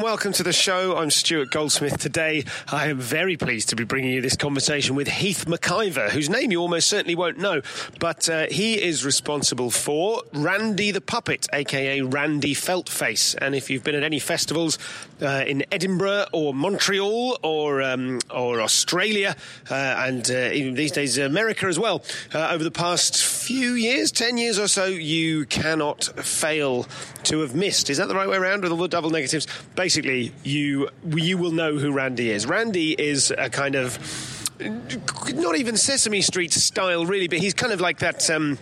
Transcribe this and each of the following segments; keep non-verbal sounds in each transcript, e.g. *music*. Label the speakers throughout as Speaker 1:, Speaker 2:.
Speaker 1: and welcome to the show. I'm Stuart Goldsmith. Today, I am very pleased to be bringing you this conversation with Heath McIvor, whose name you almost certainly won't know, but uh, he is responsible for Randy the Puppet, aka Randy Feltface. And if you've been at any festivals uh, in Edinburgh or Montreal or um, or Australia, uh, and uh, even these days America as well, uh, over the past few years, ten years or so, you cannot fail to have missed. Is that the right way around with all the double negatives? Basically, you you will know who Randy is. Randy is a kind of not even Sesame Street style, really, but he's kind of like that. Um,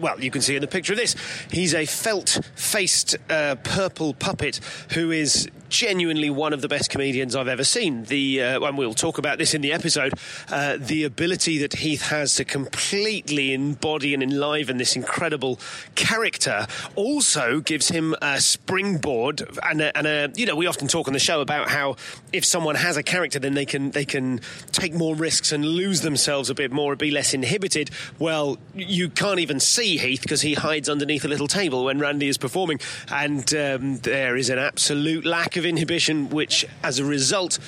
Speaker 1: well, you can see in the picture of this. He's a felt-faced uh, purple puppet who is genuinely one of the best comedians I've ever seen. The uh, and we'll talk about this in the episode. Uh, the ability that Heath has to completely embody and enliven this incredible character also gives him a springboard. And, a, and a, you know, we often talk on the show about how if someone has a character, then they can they can take more risks and lose themselves a bit more, be less inhibited. Well, you can't even see Heath because he hides underneath a little table when Randy is performing, and um, there is an absolute lack of inhibition, which, as a result,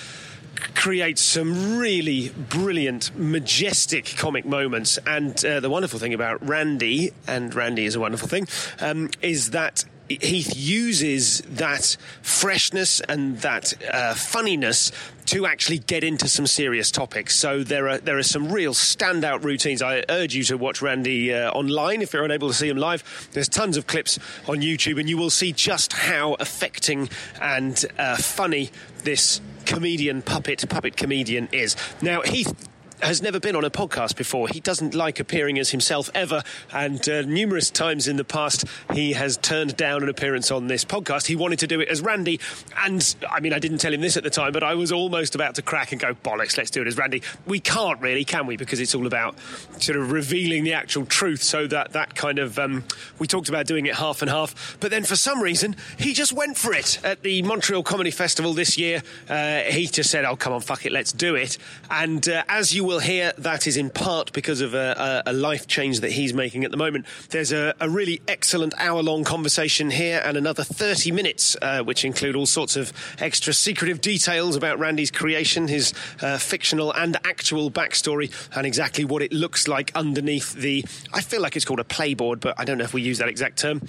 Speaker 1: creates some really brilliant, majestic comic moments. And uh, the wonderful thing about Randy, and Randy is a wonderful thing, um, is that Heath uses that freshness and that uh, funniness to actually get into some serious topics. So there are there are some real standout routines. I urge you to watch Randy uh, online if you're unable to see him live. There's tons of clips on YouTube, and you will see just how affecting and uh, funny this comedian puppet puppet comedian is. Now Heath has never been on a podcast before. He doesn't like appearing as himself ever, and uh, numerous times in the past he has turned down an appearance on this podcast. He wanted to do it as Randy, and I mean, I didn't tell him this at the time, but I was almost about to crack and go, bollocks, let's do it as Randy. We can't really, can we? Because it's all about sort of revealing the actual truth, so that that kind of, um, we talked about doing it half and half, but then for some reason, he just went for it at the Montreal Comedy Festival this year. Uh, he just said, oh, come on, fuck it, let's do it. And uh, as you will hear, that is in part because of a, a, a life change that he's making at the moment. There's a, a really excellent hour long conversation here and another 30 minutes, uh, which include all sorts of extra secretive details about Randy's creation, his uh, fictional and actual backstory, and exactly what it looks like underneath the. I feel like it's called a playboard, but I don't know if we use that exact term.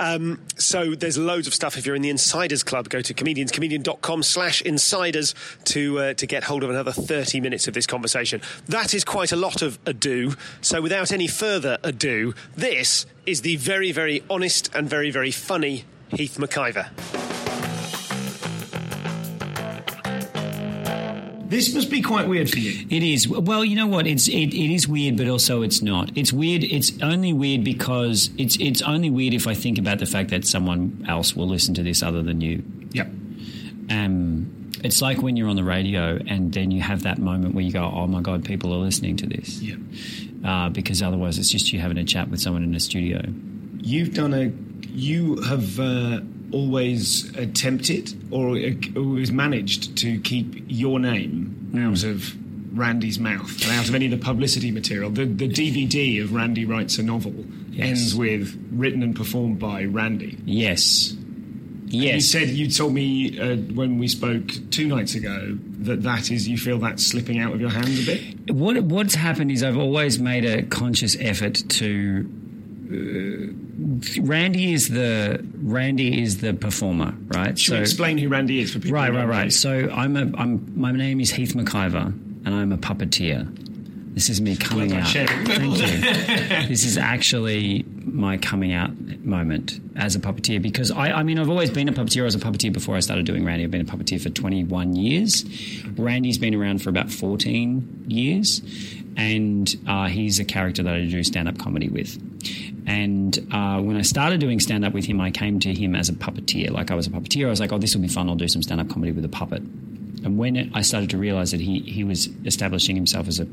Speaker 1: Um, so there's loads of stuff. If you're in the Insiders Club, go to comedianscomedian.com slash insiders to uh, to get hold of another 30 minutes of this conversation. That is quite a lot of ado. So without any further ado, this is the very, very honest and very, very funny Heath McIvor.
Speaker 2: This must be quite weird for you.
Speaker 3: It is. Well, you know what? It's it, it is weird, but also it's not. It's weird. It's only weird because it's it's only weird if I think about the fact that someone else will listen to this other than you.
Speaker 2: Yep.
Speaker 3: Um, it's like when you're on the radio and then you have that moment where you go, "Oh my god, people are listening to this,"
Speaker 2: Yep.
Speaker 3: uh, because otherwise it's just you having a chat with someone in a studio.
Speaker 2: You've done a. You have uh, always attempted or uh, always managed to keep your name out of Randy's mouth and out of any of the publicity material. The, the DVD of Randy Writes a Novel ends with written and performed by Randy.
Speaker 3: Yes.
Speaker 2: You
Speaker 3: Yes.
Speaker 2: said you told me uh, when we spoke two nights ago that that is you feel that's slipping out of your hand a bit.
Speaker 3: what what's happened is I've always made a conscious effort to. Uh, Randy is the Randy is the performer, right?
Speaker 2: Should we explain who Randy is for people?
Speaker 3: Right, right, right. So I'm a I'm my name is Heath McIvor. and I'm a puppeteer. This is me coming out. Thank you. *laughs* this is actually my coming out moment as a puppeteer because I, I mean, I've always been a puppeteer. I was a puppeteer before I started doing Randy. I've been a puppeteer for 21 years. Randy's been around for about 14 years, and uh, he's a character that I do stand up comedy with. And uh, when I started doing stand up with him, I came to him as a puppeteer. Like I was a puppeteer. I was like, oh, this will be fun. I'll do some stand up comedy with a puppet. And when I started to realize that he, he was establishing himself as a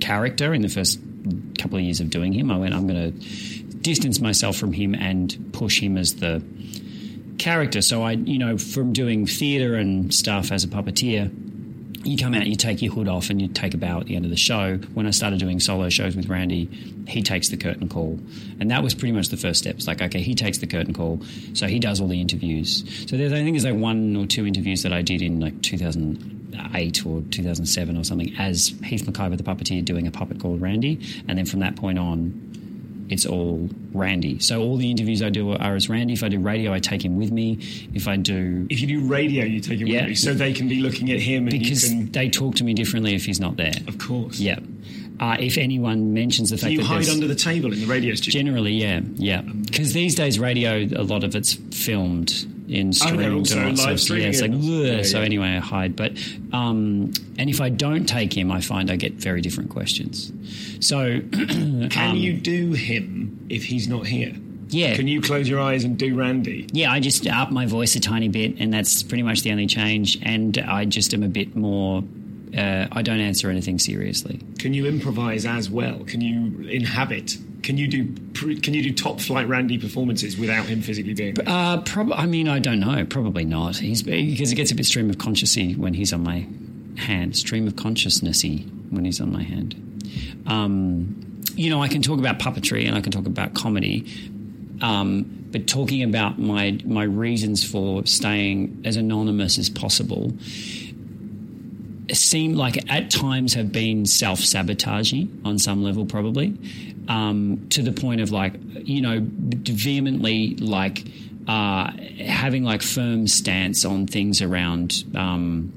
Speaker 3: character in the first couple of years of doing him, I went, I'm going to distance myself from him and push him as the character. So I, you know, from doing theatre and stuff as a puppeteer, you come out, you take your hood off, and you take a bow at the end of the show. When I started doing solo shows with Randy, he takes the curtain call, and that was pretty much the first step. It's like, okay, he takes the curtain call, so he does all the interviews. So there's, I think there's like one or two interviews that I did in like 2008 or 2007 or something as Heath McIvor, the puppeteer, doing a puppet called Randy, and then from that point on, it's all Randy. So all the interviews I do are as Randy. If I do radio, I take him with me. If I do
Speaker 1: If you do radio, you take him
Speaker 3: Yeah.
Speaker 1: with you, so they can be looking at him and
Speaker 3: because
Speaker 1: you can.
Speaker 3: they talk to me differently if he's not there.
Speaker 1: Of course.
Speaker 3: Yeah. Uh, if anyone mentions the
Speaker 1: Do
Speaker 3: fact
Speaker 1: you
Speaker 3: that
Speaker 1: you
Speaker 3: hide
Speaker 1: under the table in the radio studio?
Speaker 3: generally, yeah, yeah, because these days radio, a lot of it's filmed in
Speaker 1: they're
Speaker 3: and all sorts- Yeah, it's like.
Speaker 1: Yeah,
Speaker 3: so
Speaker 1: yeah.
Speaker 3: anyway, I hide. But um, and if I don't take him, I find I get very different questions. So *clears throat*
Speaker 1: Can
Speaker 3: um,
Speaker 1: you do him if he's not here?
Speaker 3: Yeah.
Speaker 1: Can you close your eyes and do Randy?
Speaker 3: Yeah, I just up my voice a tiny bit, and that's pretty much the only change. And I just am a bit more. Uh, I don't answer anything seriously.
Speaker 1: Can you improvise as well? Can you inhabit? Can you do? Can you do top flight Randy performances without him physically being there?
Speaker 3: Uh, prob- I mean, I don't know. Probably not. He's because it gets a bit stream of consciousy when he's on my hand. Stream of consciousnessy when he's on my hand. Um, you know, I can talk about puppetry and I can talk about comedy, um, but talking about my my reasons for staying as anonymous as possible seem like at times have been self sabotaging on some level, probably um, to the point of like you know vehemently like uh, having like firm stance on things around. Um,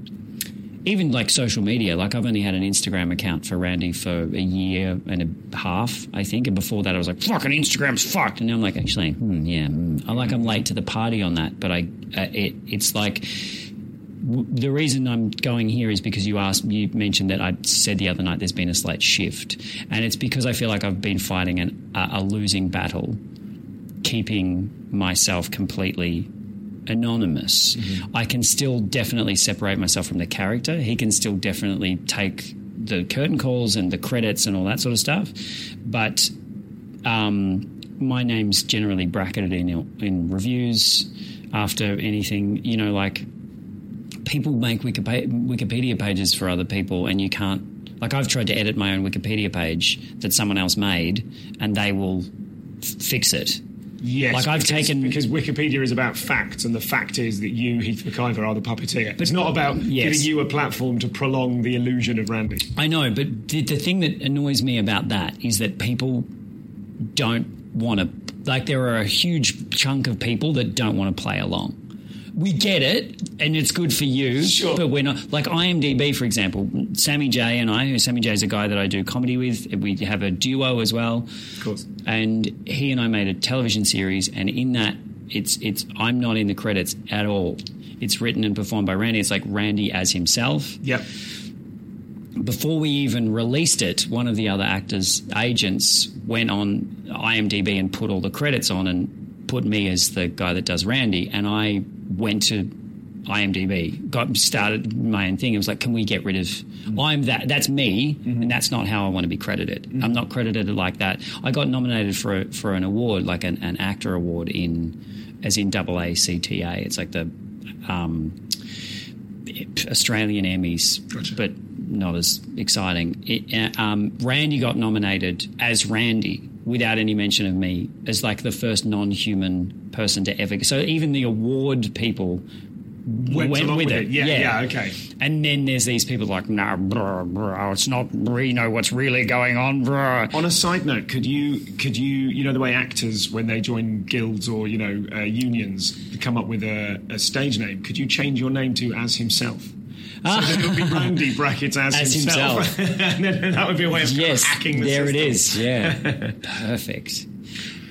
Speaker 3: even like social media, like I've only had an Instagram account for Randy for a year and a half, I think, and before that I was like, "Fucking Instagram's fucked," and now I'm like, actually, hmm, yeah, hmm. I like I'm late to the party on that, but I, uh, it, it's like the reason I'm going here is because you asked, you mentioned that I said the other night there's been a slight shift, and it's because I feel like I've been fighting an, a, a losing battle, keeping myself completely anonymous. I can still definitely separate myself from the character. He can still definitely take the curtain calls and the credits and all that sort of stuff, but um, my name's generally bracketed in in reviews after anything. You know, like people make Wikipedia, Wikipedia pages for other people, and you can't. Like I've tried to edit my own Wikipedia page that someone else made, and they will f- fix it.
Speaker 1: Yes,
Speaker 3: Like, I've
Speaker 1: because,
Speaker 3: taken-
Speaker 1: because Wikipedia is about facts, and the fact is that you, Heath McIvor, are the puppeteer. But, it's not about
Speaker 3: Yes.
Speaker 1: giving you a platform to prolong the illusion of Randy.
Speaker 3: I know, but the, the thing that annoys me about that is that people don't want to. Like, there are a huge chunk of people that don't want to play along. We get it, and it's good for you,
Speaker 1: Sure.
Speaker 3: but we're not. Like IMDb, for example, Sammy J and I. Who Sammy J is a guy that I do comedy with. We have a duo as well.
Speaker 1: Of course.
Speaker 3: and he and I made a television series, and in that, it's it's I'm not in the credits at all. It's written and performed by Randy. It's like Randy as himself.
Speaker 1: Yep.
Speaker 3: Before we even released it, one of the other actors' agents went on IMDb and put all the credits on and put me as the guy that does Randy. And I went to IMDb, got started my own thing. It was like, can we get rid of? I'm that. That's me, and that's not how I want to be credited. I'm not credited like that. I got nominated for a, for an award, like an, an actor award in, as in double ACTA. It's like the um, Australian Emmys,
Speaker 1: Gotcha.
Speaker 3: but not as exciting. It, uh, um, Randy got nominated as Randy without any mention of me as like the first non-human person to ever. So even the award people
Speaker 1: Went,
Speaker 3: went, with,
Speaker 1: with
Speaker 3: it.
Speaker 1: it. Yeah, yeah, okay.
Speaker 3: And then there's these people like, no, bruh, bruh, it's not. We know what's really going on, bruh.
Speaker 1: On a side note, could you could you you know the way actors when they join guilds or you know uh, unions come up with a, a stage name? Could you change your name to as himself? *laughs*
Speaker 2: So that it would be Randy brackets as,
Speaker 3: As
Speaker 2: himself. *laughs* and then that would be a way of
Speaker 3: yes,
Speaker 2: hacking the
Speaker 3: there
Speaker 2: system.
Speaker 3: it is. Yeah, *laughs* perfect.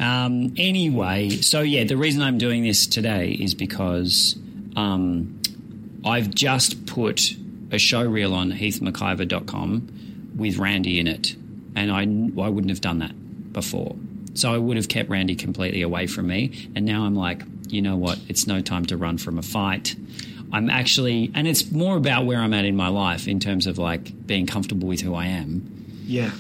Speaker 3: Um, anyway, so yeah, the reason I'm doing this today is because um, I've just put a show reel on heathmciver.com with Randy in it, and I, I wouldn't have done that before. So I would have kept Randy completely away from me, and now I'm like, you know what? It's no time to run from a fight. I'm actually, and it's more about where I'm at in my life in terms of like being comfortable with who I am
Speaker 2: Yeah.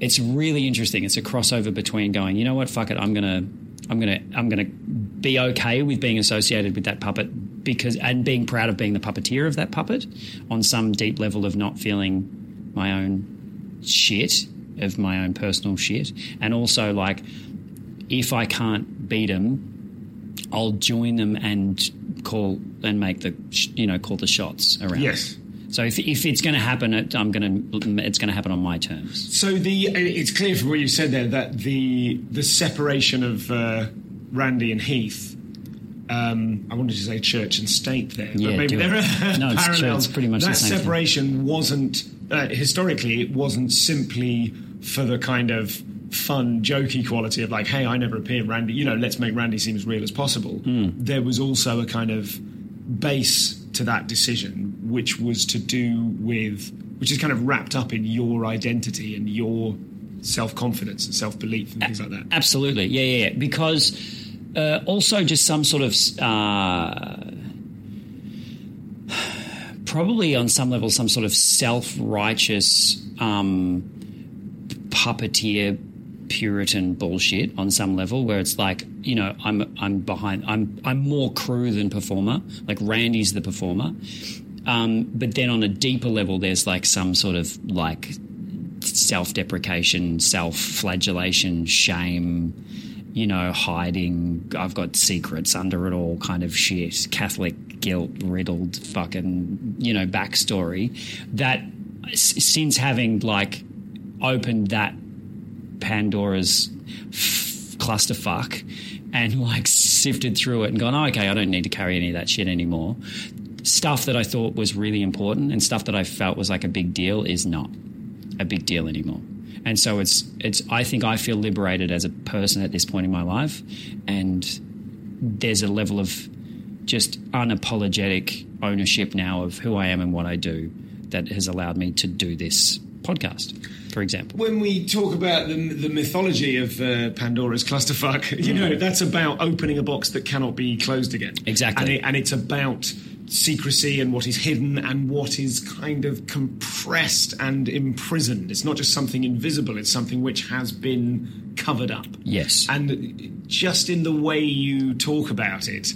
Speaker 3: it's really interesting. It's a crossover between going, you know what, fuck it, I'm gonna, I'm gonna, I'm gonna be okay with being associated with that puppet because, and being proud of being the puppeteer of that puppet on some deep level of not feeling my own shit of my own personal shit, and also like, if I can't beat them, I'll join them and call and make the, sh- you know, call the shots around.
Speaker 2: Yes.
Speaker 3: So if, if it's going to happen, it, I'm going to, it's going to happen on my terms.
Speaker 2: So the it's clear from what you said there that the the separation of uh, Randy and Heath. Um, I wanted to say church and state there,
Speaker 3: Yeah,
Speaker 2: but maybe there are
Speaker 3: No, it's
Speaker 2: parallels.
Speaker 3: It's pretty much the
Speaker 2: that
Speaker 3: same thing.
Speaker 2: separation wasn't uh, historically. It wasn't simply for the kind of fun, jokey quality of like, "Hey, I never appeared, Randy." You know, let's make Randy seem as real as possible.
Speaker 3: Hmm.
Speaker 2: There was also a kind of base to that decision, which was to do with, which is kind of wrapped up in your identity and your self confidence and self belief and things like that.
Speaker 3: Absolutely, yeah, yeah, yeah. Because uh, also just some sort of uh, probably on some level some sort of self righteous um, puppeteer Puritan bullshit on some level where it's like you know I'm I'm behind I'm I'm more crew than performer. Like Randy's the performer. Um, but then on a deeper level there's like some sort of like self-deprecation self-flagellation shame you know hiding. I've got secrets under it all kind of shit. Catholic guilt riddled fucking you know backstory. That since having like opened that Pandora's f- clusterfuck and like sifted through it and gone, oh, okay, I don't need to carry any of that shit anymore. Stuff that I thought was really important and stuff that I felt was like a big deal is not a big deal anymore. And so it's it's I think I feel liberated as a person at this point in my life and there's a level of just unapologetic ownership now of who I am and what I do that has allowed me to do this podcast, for example.
Speaker 2: When we talk about the, the mythology of uh, Pandora's clusterfuck, *laughs* you know, that's about opening a box that cannot be closed again.
Speaker 3: Exactly.
Speaker 2: And, it, and it's about secrecy and what is hidden and what is kind of compressed and imprisoned. It's not just something invisible, it's something which has been covered up.
Speaker 3: Yes.
Speaker 2: And just in the way you talk about it,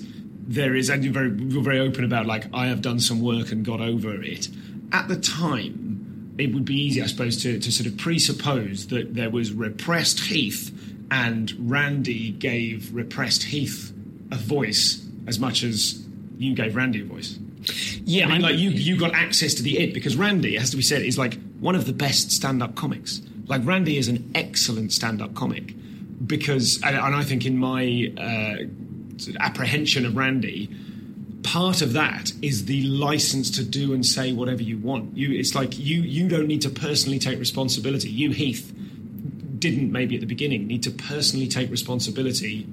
Speaker 2: there is, and you're very, you're very open about, like, I have done some work and got over it. At the time, it would be easy, I suppose, to, to sort of presuppose that there was repressed Heath and Randy gave repressed Heath a voice as much as you gave Randy a voice.
Speaker 3: Yeah,
Speaker 2: I mean,
Speaker 3: I'm
Speaker 2: like you, you got access to the it because Randy, it has to be said, is like one of the best stand-up comics. Like Randy is an excellent stand-up comic because, and, and I think in my uh, apprehension of Randy, part of that is the license to do and say whatever you want. You, it's like you, you don't need to personally take responsibility. You, Heath, didn't maybe at the beginning need to personally take responsibility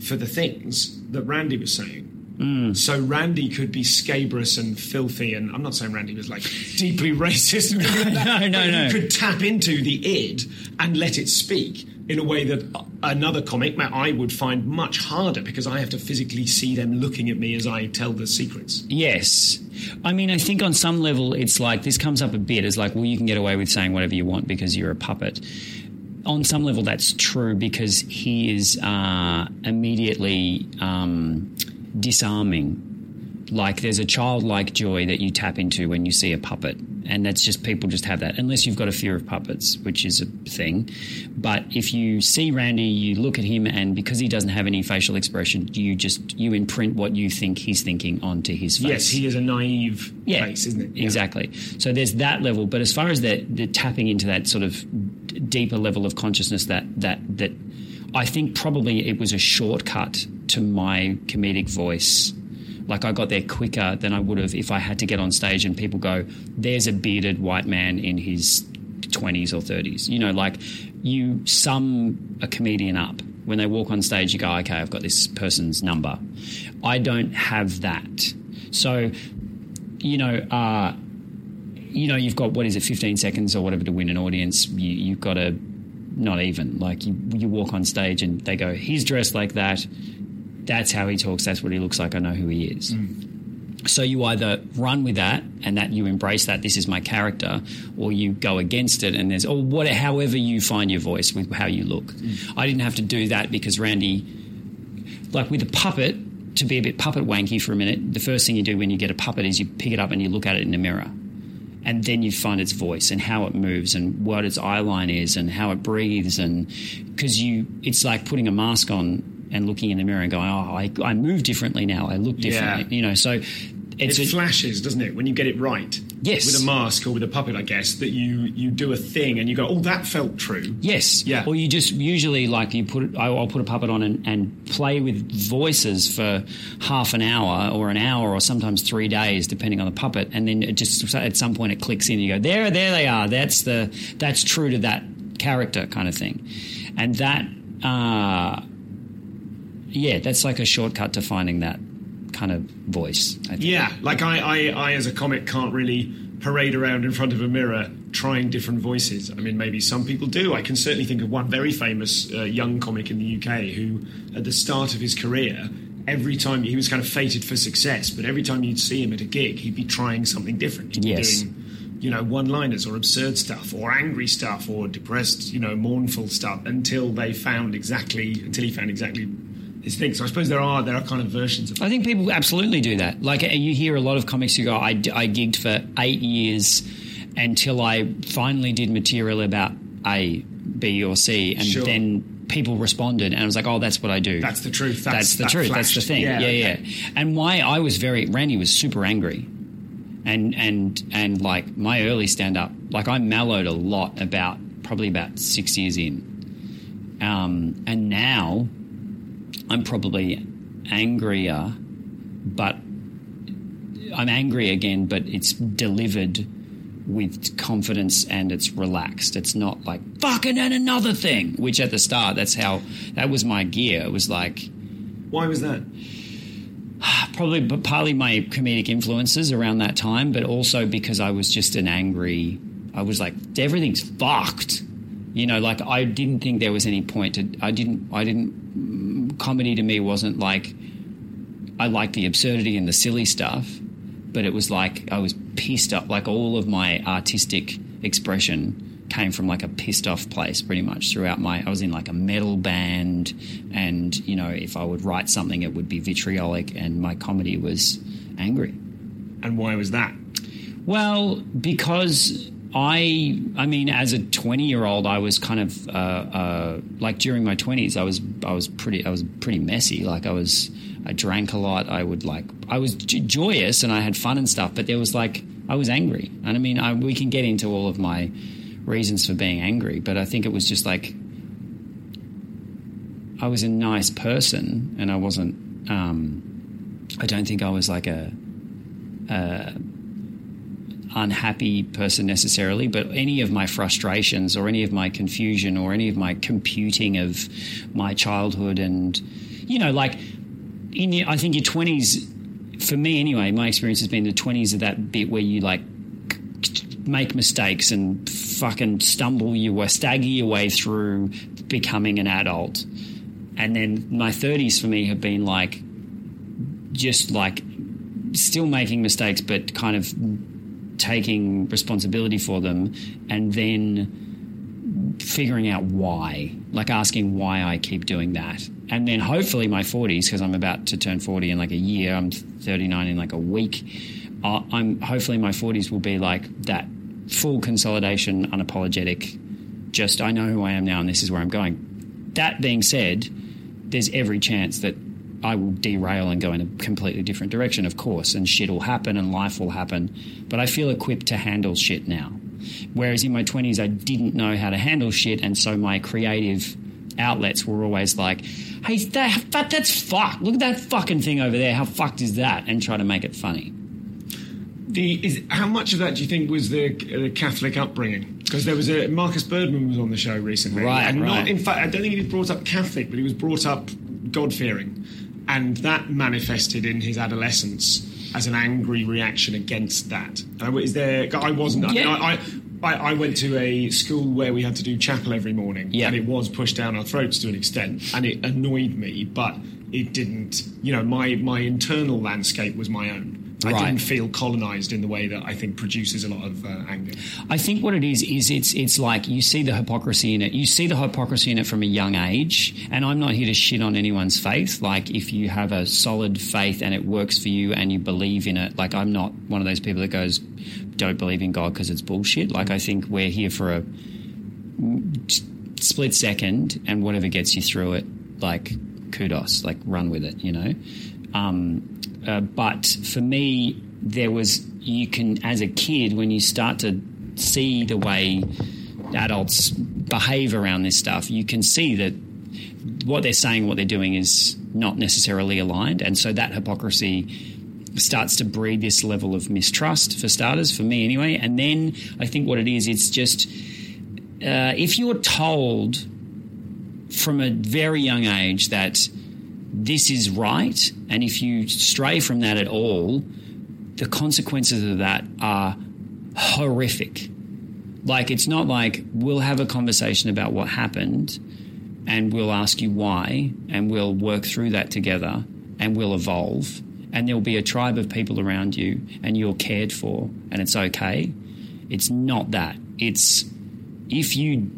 Speaker 2: for the things that Randy was saying. Mm. So Randy could be scabrous and filthy, and I'm not saying Randy was like deeply *laughs* racist. and everything like that,
Speaker 3: No, no, no.
Speaker 2: Could tap into the id and let it speak in a way that another comic I would find much harder because I have to physically see them looking at me as I tell the secrets.
Speaker 3: Yes. I mean, I think on some level, it's like this comes up a bit. as like, well, you can get away with saying whatever you want because you're a puppet. On some level, that's true because he is uh, immediately um, disarming. Like, there's a childlike joy that you tap into when you see a puppet. And that's just people just have that, unless you've got a fear of puppets, which is a thing. But if you see Randy, you look at him, and because he doesn't have any facial expression, you just you imprint what you think he's thinking onto his face.
Speaker 2: Yes, he is a naive
Speaker 3: yeah,
Speaker 2: face, isn't it? Yeah.
Speaker 3: Exactly. So there's that level, but as far as the, the tapping into that sort of d- deeper level of consciousness, that that that I think probably it was a shortcut to my comedic voice Like I got there quicker than I would have if I had to get on stage and people go, "There's a bearded white man in his 20s or 30s." You know, like you sum a comedian up when they walk on stage. You go, "Okay, I've got this person's number." I don't have that, so you know. Uh, you know, you've got what is it, 15 seconds or whatever to win an audience. You, you've got to not even like you, you walk on stage and they go, he's dressed like that. That's how he talks. That's what he looks like. I know who he is. Mm. So you either run with that and that you embrace that this is my character, or you go against it and there's or what however you find your voice with how you look. Mm. I didn't have to do that because Randy, like with a puppet, to be a bit puppet wanky for a minute, the first thing you do when you get a puppet is you pick it up and you look at it in the mirror and then you find its voice and how it moves and what its eye line is and how it breathes and because you it's like putting a mask on and looking in the mirror and going oh I, I move differently now I look differently
Speaker 1: Yeah.
Speaker 3: you know so it's
Speaker 2: It
Speaker 3: a-
Speaker 2: flashes, doesn't it, when you get it right?
Speaker 3: Yes.
Speaker 2: With a mask or with a puppet, I guess, that you you do a thing and you go, oh, that felt true.
Speaker 3: Yes.
Speaker 2: Yeah.
Speaker 3: Or you just usually like you put I'll put a puppet on and, and play with voices for half an hour or an hour or sometimes three days depending on the puppet, and then it just at some point it clicks in. And You go there, there they are. That's the that's true to that character kind of thing, and that uh, yeah, that's like a shortcut to finding that kind of voice. I think.
Speaker 2: Yeah, like I, I, I as a comic can't really parade around in front of a mirror trying different voices. I mean, maybe some people do. I can certainly think of one very famous uh, young comic in the UK who, at the start of his career, every time he was kind of fated for success, but every time you'd see him at a gig, he'd be trying something different. He'd
Speaker 3: Yes.
Speaker 2: be doing you know, one-liners or absurd stuff or angry stuff or depressed, you know, mournful stuff until they found exactly until he found exactly his thing. So I suppose there are there are kind of versions of
Speaker 3: I think people absolutely do that. Like you hear a lot of comics who go, I, I gigged for eight years until I finally did material about A, B, or C, and
Speaker 2: Sure.
Speaker 3: then people responded, and I was like, oh, that's what I do.
Speaker 2: That's the truth.
Speaker 3: That's,
Speaker 2: That's-
Speaker 3: the
Speaker 2: that
Speaker 3: truth. That's the thing.
Speaker 2: Yeah,
Speaker 3: Yeah, yeah. And why I was very Randy was super angry, and and and like my early stand up, like I mellowed a lot about probably about six years in, um, and now I'm probably angrier, but I'm angry again, but it's delivered with confidence and it's relaxed. It's not like fucking and another thing, which at the start, that's how that was my gear. It was like
Speaker 2: Why was that? *sighs*
Speaker 3: probably but partly my comedic influences around that time, but also because I was just an angry. I was like, everything's fucked. You know, like I didn't think there was any point to. I didn't. I didn't. Comedy to me wasn't like. I liked the absurdity and the silly stuff, but it was like I was pissed off. Like all of my artistic expression came from like a pissed off place pretty much throughout my I was in like a metal band and you know if I would write something it would be vitriolic and my comedy was angry.
Speaker 2: And why was that?
Speaker 3: Well, because I, I mean, as a twenty-year-old, I was kind of uh, uh, like during my twenties, I was, I was pretty, I was pretty messy. Like I was, I drank a lot. I would like, I was j- joyous and I had fun and stuff. But there was like, I was angry, and I mean, I, we can get into all of my reasons for being angry, but I think it was just like I was a nice person, and I wasn't. Um, I don't think I was like a unhappy person necessarily, but any of my frustrations or any of my confusion or any of my computing of my childhood and you know, like in your, I think your twenties, for me anyway, my experience has been the twenties of that bit where you like make mistakes and fucking stumble your way, stagger your way through becoming an adult. And then my 30s for me have been like just like still making mistakes, but kind of taking responsibility for them and then figuring out why, like asking why I keep doing that. And then hopefully my 40s, because I'm about to turn 40 in like a year, I'm 39 in like a week. I'm hopefully my 40s will be like that full consolidation, unapologetic, just I know who I am now and this is where I'm going. That being said, there's every chance that I will derail and go in a completely different direction, of course, and shit will happen and life will happen. But I feel equipped to handle shit now. Whereas in my 20s, I didn't know how to handle shit, and so my creative outlets were always like, "Hey, that, that that's fucked. Look at that fucking thing over there. How fucked is that?" and try to make it funny.
Speaker 2: The, is, how much of that do you think was the, the Catholic upbringing? Because there was a Markus Birdman was on the show recently,
Speaker 3: Right,
Speaker 2: and
Speaker 3: right.
Speaker 2: not in fact, I don't think he was brought up Catholic, but he was brought up God fearing, and that manifested in his adolescence as an angry reaction against that. Uh, is there? I wasn't. I. I, I, I went to a school where we had to do chapel every morning,
Speaker 3: Yeah.
Speaker 2: and it was pushed down our throats to an extent, and it annoyed me, but it didn't. You know, my my internal landscape was my own. I
Speaker 3: Right.
Speaker 2: didn't feel colonized in the way that I think produces a lot of uh, anger.
Speaker 3: I think what it is is it's it's like you see the hypocrisy in it. You see the hypocrisy in it from a young age. And I'm not here to shit on anyone's faith. Like if you have a solid faith and it works for you and you believe in it, like I'm not one of those people that goes, "Don't believe in God because it's bullshit." Like I think we're here for a split second, and whatever gets you through it, like kudos, like run with it, you know. Um, uh, but for me, there was you can as a kid when you start to see the way adults behave around this stuff, you can see that what they're saying, what they're doing is not necessarily aligned, and so that hypocrisy starts to breed this level of mistrust for starters, for me anyway. And then I think what it is, it's just uh, if you're told from a very young age that this is right, and if you stray from that at all, the consequences of that are horrific. Like, it's not like we'll have a conversation about what happened and we'll ask you why and we'll work through that together and we'll evolve and there'll be a tribe of people around you and you're cared for and it's okay. It's not that. It's if you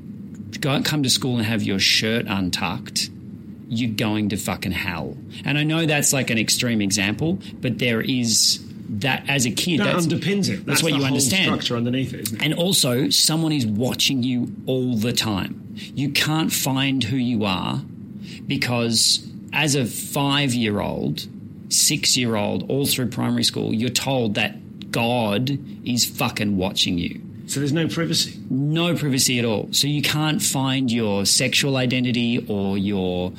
Speaker 3: go, come to school and have your shirt untucked, you're going to fucking hell. And I know that's like an extreme example, but there is that as a kid.
Speaker 2: That
Speaker 3: that's,
Speaker 2: underpins it.
Speaker 3: That's, what
Speaker 2: the
Speaker 3: you understand.
Speaker 2: Structure underneath it?
Speaker 3: And also, someone is watching you all the time. You can't find who you are because, as a five year old, six year old, all through primary school, you're told that God is fucking watching you.
Speaker 2: So there's no privacy.
Speaker 3: No privacy at all. So you can't find your sexual identity or your,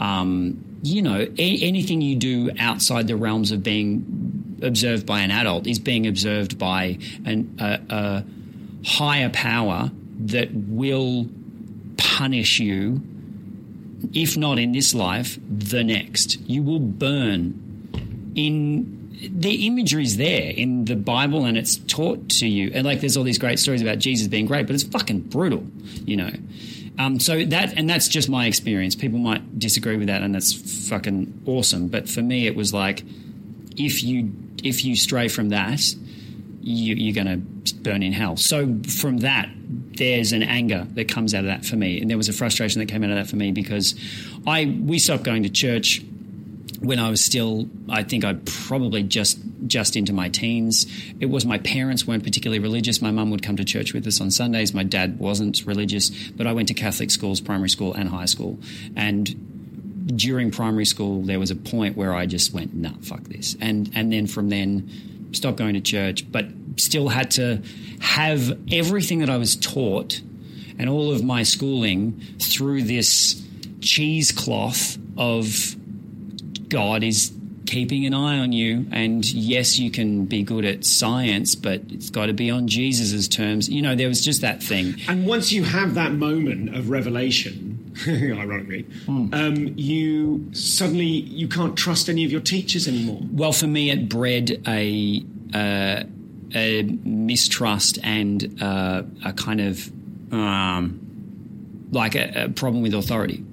Speaker 3: um, you know, a- anything you do outside the realms of being observed by an adult is being observed by an, a, a higher power that will punish you, if not in this life, the next. You will burn in the imagery is there in the Bible and it's taught to you. And like there's all these great stories about Jesus being great, but it's fucking brutal, you know. Um, so that and that's just my experience. People might disagree with that, and that's fucking awesome. But for me, it was like if you if you stray from that, you, you're going to burn in hell. So from that, there's an anger that comes out of that for me, and there was a frustration that came out of that for me because I we stopped going to church when I was still, I think I probably just just into my teens. It was my parents weren't particularly religious. My mum would come to church with us on Sundays. My dad wasn't religious, but I went to Catholic schools, primary school and high school, and during primary school there was a point where I just went, nah, fuck this, and and then from then stopped going to church, but still had to have everything that I was taught and all of my schooling through this cheesecloth of God is keeping an eye on you. And yes, you can be good at science, but it's got to be on Jesus' terms. You know, there was just that thing.
Speaker 2: And once you have that moment of revelation, *laughs* ironically, um, you suddenly you can't trust any of your teachers anymore.
Speaker 3: Well, for me, it bred a, uh, a mistrust and uh, a kind of um, like a, a problem with authority.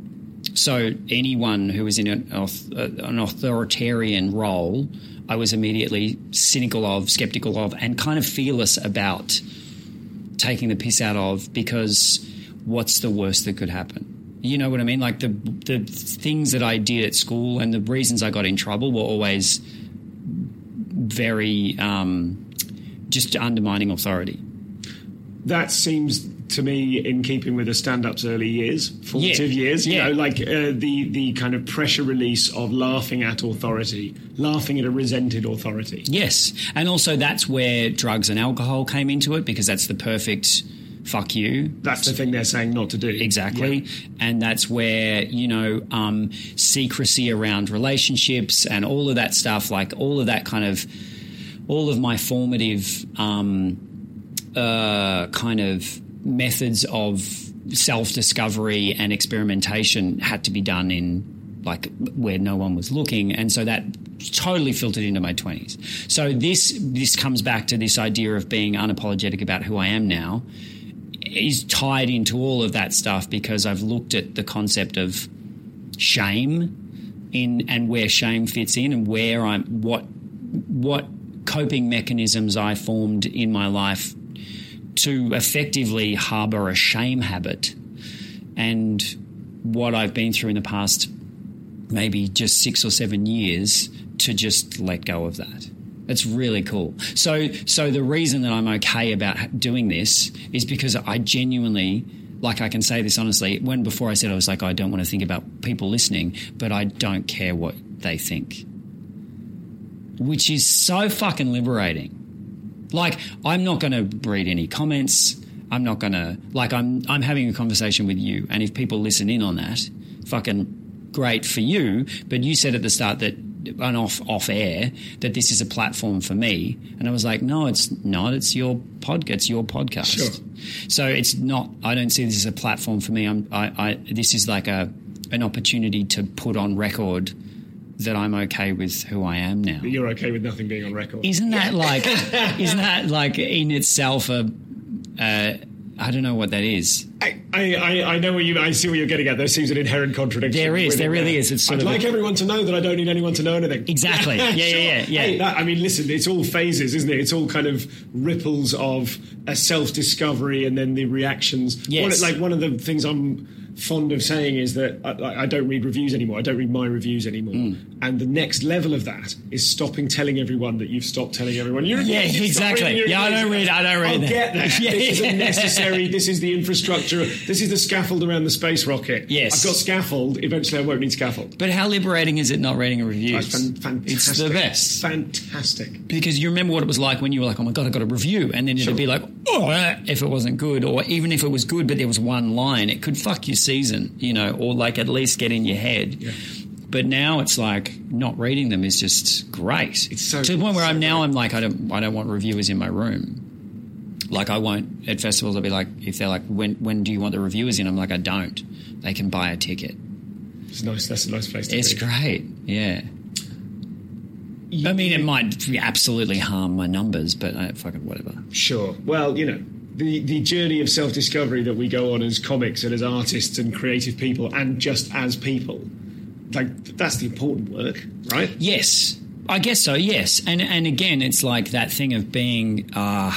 Speaker 3: So anyone who was in an, an authoritarian role, I was immediately cynical of, skeptical of, and kind of fearless about taking the piss out of because what's the worst that could happen? You know what I mean? Like the the things that I did at school and the reasons I got in trouble were always very um, just undermining authority.
Speaker 2: That seems to me in keeping with a stand-up's early years, formative
Speaker 3: Yeah.
Speaker 2: years. You
Speaker 3: Yeah.
Speaker 2: know, like uh, the the kind of pressure release of laughing at authority, laughing at a resented authority.
Speaker 3: Yes, and also that's where drugs and alcohol came into it because that's the perfect fuck you.
Speaker 2: That's the thing they're saying not to do.
Speaker 3: Exactly.
Speaker 2: Yeah.
Speaker 3: And that's where, you know, um, secrecy around relationships and all of that stuff, like all of that kind of, all of my formative um, uh, kind of methods of self discovery and experimentation had to be done in like where no one was looking. And so that totally filtered into my 20s so this this comes back to this idea of being unapologetic about who I am now is tied into all of that stuff because I've looked at the concept of shame in and where shame fits in and where I'm what what coping mechanisms I formed in my life to effectively harbor a shame habit and what I've been through in the past maybe just 6 or 7 years to just let go of that. It's really cool. So, so the reason that I'm okay about doing this is because I genuinely, like I can say this honestly, when before I said I was like, I don't want to think about people listening, but I don't care what they think. Which is so fucking liberating. Like, I'm not going to read any comments. I'm not going to, like, I'm, I'm having a conversation with you. And if people listen in on that, fucking great for you. But you said at the start that and off off air that this is a platform for me and i was like no it's not it's your pod it's your podcast
Speaker 2: sure.
Speaker 3: so it's not i don't see this as a platform for me i'm I, I this is like a an opportunity to put on record that i'm okay with who i am now
Speaker 2: you're okay with nothing being on record
Speaker 3: isn't that like *laughs* isn't that like in itself a uh, I don't know what that is.
Speaker 2: I, I, I know where you. I see where you're getting at. There seems an inherent contradiction.
Speaker 3: There is. There really is. It's sort
Speaker 2: I'd
Speaker 3: of
Speaker 2: like
Speaker 3: a-
Speaker 2: everyone to know that I don't need anyone to know anything. *laughs*
Speaker 3: Exactly. *laughs* Yeah, yeah,
Speaker 2: Sure.
Speaker 3: yeah, yeah.
Speaker 2: Hey, that, I mean, listen. It's all phases, isn't it? It's all kind of ripples of a self-discovery and then the reactions.
Speaker 3: Yes.
Speaker 2: One, like one of the things I'm fond of saying is that I, I don't read reviews anymore. I don't read my reviews anymore.
Speaker 3: Mm.
Speaker 2: And the next level of that is stopping telling everyone that you've stopped telling everyone. You're,
Speaker 3: Yeah, *laughs*
Speaker 2: you
Speaker 3: exactly. Yeah, I don't read- I don't read
Speaker 2: I'll get that. *laughs*
Speaker 3: Yeah,
Speaker 2: this
Speaker 3: yeah.
Speaker 2: is necessary. This is the infrastructure. This is the scaffold around the space rocket.
Speaker 3: Yes.
Speaker 2: I've got scaffold. Eventually, I won't need scaffold.
Speaker 3: But how liberating is it not reading a review?
Speaker 2: Fantastic.
Speaker 3: It's the best.
Speaker 2: Fantastic.
Speaker 3: because you remember what it was like when you were like, "Oh my god, I got a review," and then it'd be like, "Oh," eh, if it wasn't good, or even if it was good, but there was one line, it could fuck your season, you know, or like at least get in your head. But now it's like not reading them is just great.
Speaker 2: It's so-
Speaker 3: to the point where
Speaker 2: so
Speaker 3: I'm now
Speaker 2: great.
Speaker 3: I'm like I don't I don't want reviewers in my room. Like I won't at festivals. I'll be like, if they're like, when when do you want the reviewers in? I'm like, I don't. They can buy a ticket.
Speaker 2: It's nice. That's a nice place to
Speaker 3: It's
Speaker 2: be.
Speaker 3: great. Yeah. I mean, it might absolutely harm my numbers, but uh, fucking whatever.
Speaker 2: Sure. Well, you know, the, the journey of self discovery that we go on as comics and as artists and creative people and just as people, like, that's the important work, right?
Speaker 3: Yes, I guess so. Yes, and and again, it's like that thing of being. Uh,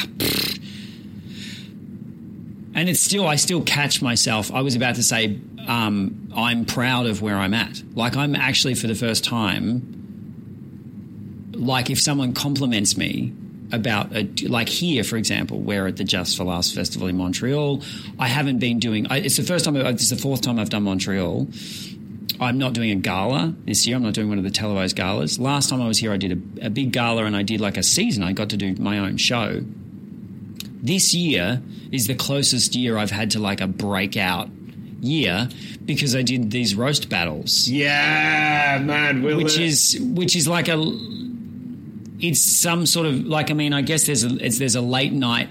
Speaker 3: and it's still, I still catch myself. I was about to say, um, I'm proud of where I'm at. Like, I'm actually for the first time, like, if someone compliments me about, a, like here, for example, we're at the Just for Laughs Festival in Montreal. I haven't been doing, I, it's the first time, it's the fourth time I've done Montreal. I'm not doing a gala this year. I'm not doing one of the televised galas. Last time I was here, I did a, a big gala and I did like a season. I got to do my own show. This year is the closest year I've had to like a breakout year because I did these roast battles
Speaker 2: Yeah, man.
Speaker 3: Which is which is like a it's some sort of like I mean I guess there's a it's, there's a late night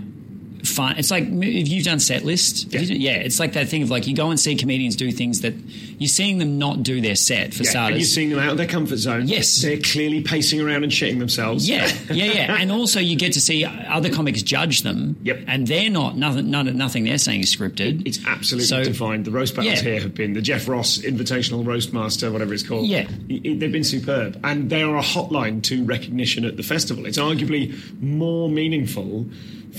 Speaker 3: fun it's like if you've done set list
Speaker 2: Yeah.
Speaker 3: yeah. it's like that thing of like you go and see comedians do things that you're seeing them not do their set for
Speaker 2: Yeah, and
Speaker 3: starters
Speaker 2: you're seeing them out of their comfort zone.
Speaker 3: Yes.
Speaker 2: They're clearly pacing around and shitting themselves.
Speaker 3: yeah, yeah, yeah, *laughs* and also you get to see other comics judge them.
Speaker 2: Yep.
Speaker 3: and they're not nothing. None, nothing they're saying is scripted.
Speaker 2: It's absolutely
Speaker 3: So-
Speaker 2: defined. The roast battles
Speaker 3: Yeah.
Speaker 2: here have been the Jeff Ross Invitational Roast Master, whatever it's called.
Speaker 3: Yeah.
Speaker 2: I- I- they've been superb, and they are a hotline to recognition at the festival. It's arguably more meaningful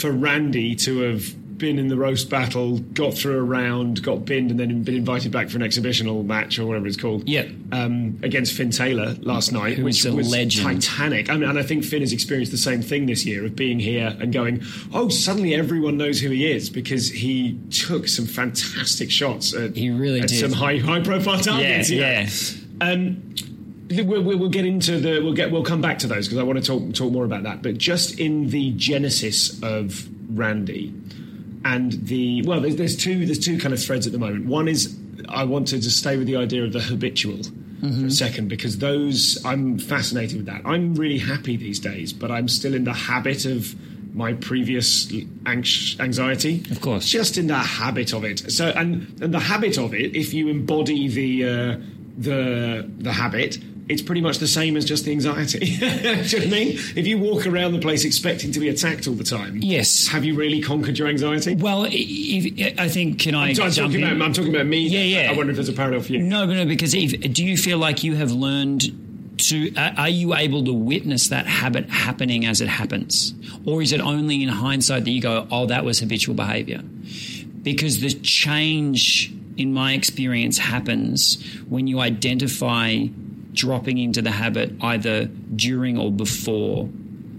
Speaker 2: for Randy to have been in the roast battle, got through a round, got binned, and then been invited back for an exhibitional match or whatever it's called.
Speaker 3: Yeah.
Speaker 2: Um, against Fin Taylor last night,
Speaker 3: Who
Speaker 2: which
Speaker 3: a
Speaker 2: was
Speaker 3: legend.
Speaker 2: titanic. I mean, and I think Finn has experienced the same thing this year of being here and going, oh, suddenly everyone knows who he is because he took some fantastic shots at,
Speaker 3: He really
Speaker 2: at
Speaker 3: did.
Speaker 2: some high high profile
Speaker 3: yeah,
Speaker 2: targets. you know.
Speaker 3: yeah.
Speaker 2: Um, we'll, we'll, we'll get into the we'll get we'll come back to those because I want to talk talk more about that. But just in the genesis of Randy,
Speaker 1: and the well, there's, there's two there's two kind of threads at the moment. One is I wanted to stay with the idea of the habitual. For a second, because those I'm fascinated with that. I'm really happy these days, but I'm still in the habit of my previous anx- anxiety.
Speaker 3: Of course.
Speaker 1: just in the habit of it. So, and and the habit of it, if you embody the uh, the the habit, it's pretty much the same as just the anxiety. *laughs* Do you know what I mean? If you walk around the place expecting to be attacked all the time,
Speaker 3: Yes.
Speaker 1: have you really conquered your anxiety?
Speaker 3: Well, i- if, I think can I
Speaker 1: I'm,
Speaker 3: jump
Speaker 1: talking
Speaker 3: in?
Speaker 1: about, I'm talking about me.
Speaker 3: Yeah, yeah.
Speaker 1: I wonder if there's a parallel for you.
Speaker 3: No, no. Because Eve, do you feel like you have learned to? Are you able to witness that habit happening as it happens, or is it only in hindsight that you go, "Oh, that was habitual behaviour"? Because the change, in my experience, happens when you identify dropping into the habit either during or before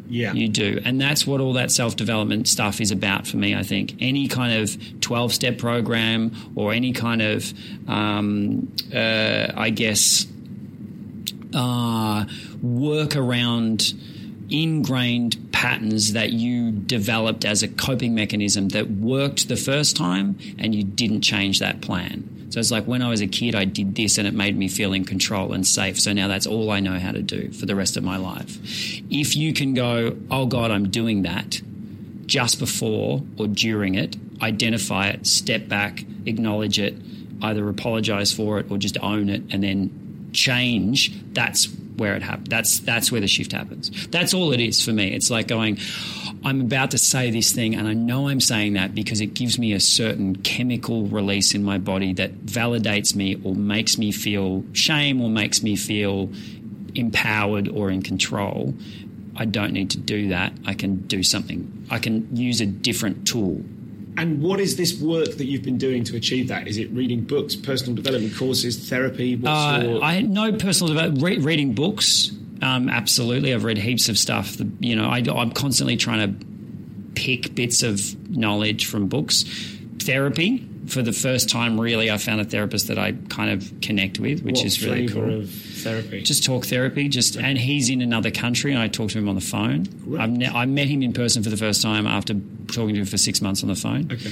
Speaker 1: Yeah.
Speaker 3: you do. And that's what all that self development stuff is about for me, I think. Any kind of 12 step program or any kind of, um, uh, I guess, uh, work around ingrained patterns that you developed as a coping mechanism that worked the first time and you didn't change that plan. So it's like when I was a kid, I did this and it made me feel in control and safe. So now that's all I know how to do for the rest of my life. If you can go, oh God, I'm doing that just before or during it, identify it, step back, acknowledge it, either apologize for it or just own it and then change, that's where it happens. That's that's where the shift happens. That's all it is for me. It's like going, I'm about to say this thing, and I know I'm saying that because it gives me a certain chemical release in my body that validates me or makes me feel shame or makes me feel empowered or in control. I don't need to do that. I can do something. I can use a different tool.
Speaker 1: And what is this work that you've been doing to achieve that? Is it reading books, personal development courses, therapy?
Speaker 3: Uh,
Speaker 1: your...
Speaker 3: I no personal development. Re- reading books, um, absolutely. I've read heaps of stuff. You know, I, I'm constantly trying to pick bits of knowledge from books. Therapy. For the first time, really, I found a therapist that I kind of connect with, which
Speaker 1: what
Speaker 3: is really cool.
Speaker 1: of therapy?
Speaker 3: Just talk therapy. Just and he's in another country, and I talk to him on the phone. I've ne- I met him in person for the first time after talking to him for six months on the phone.
Speaker 1: okay.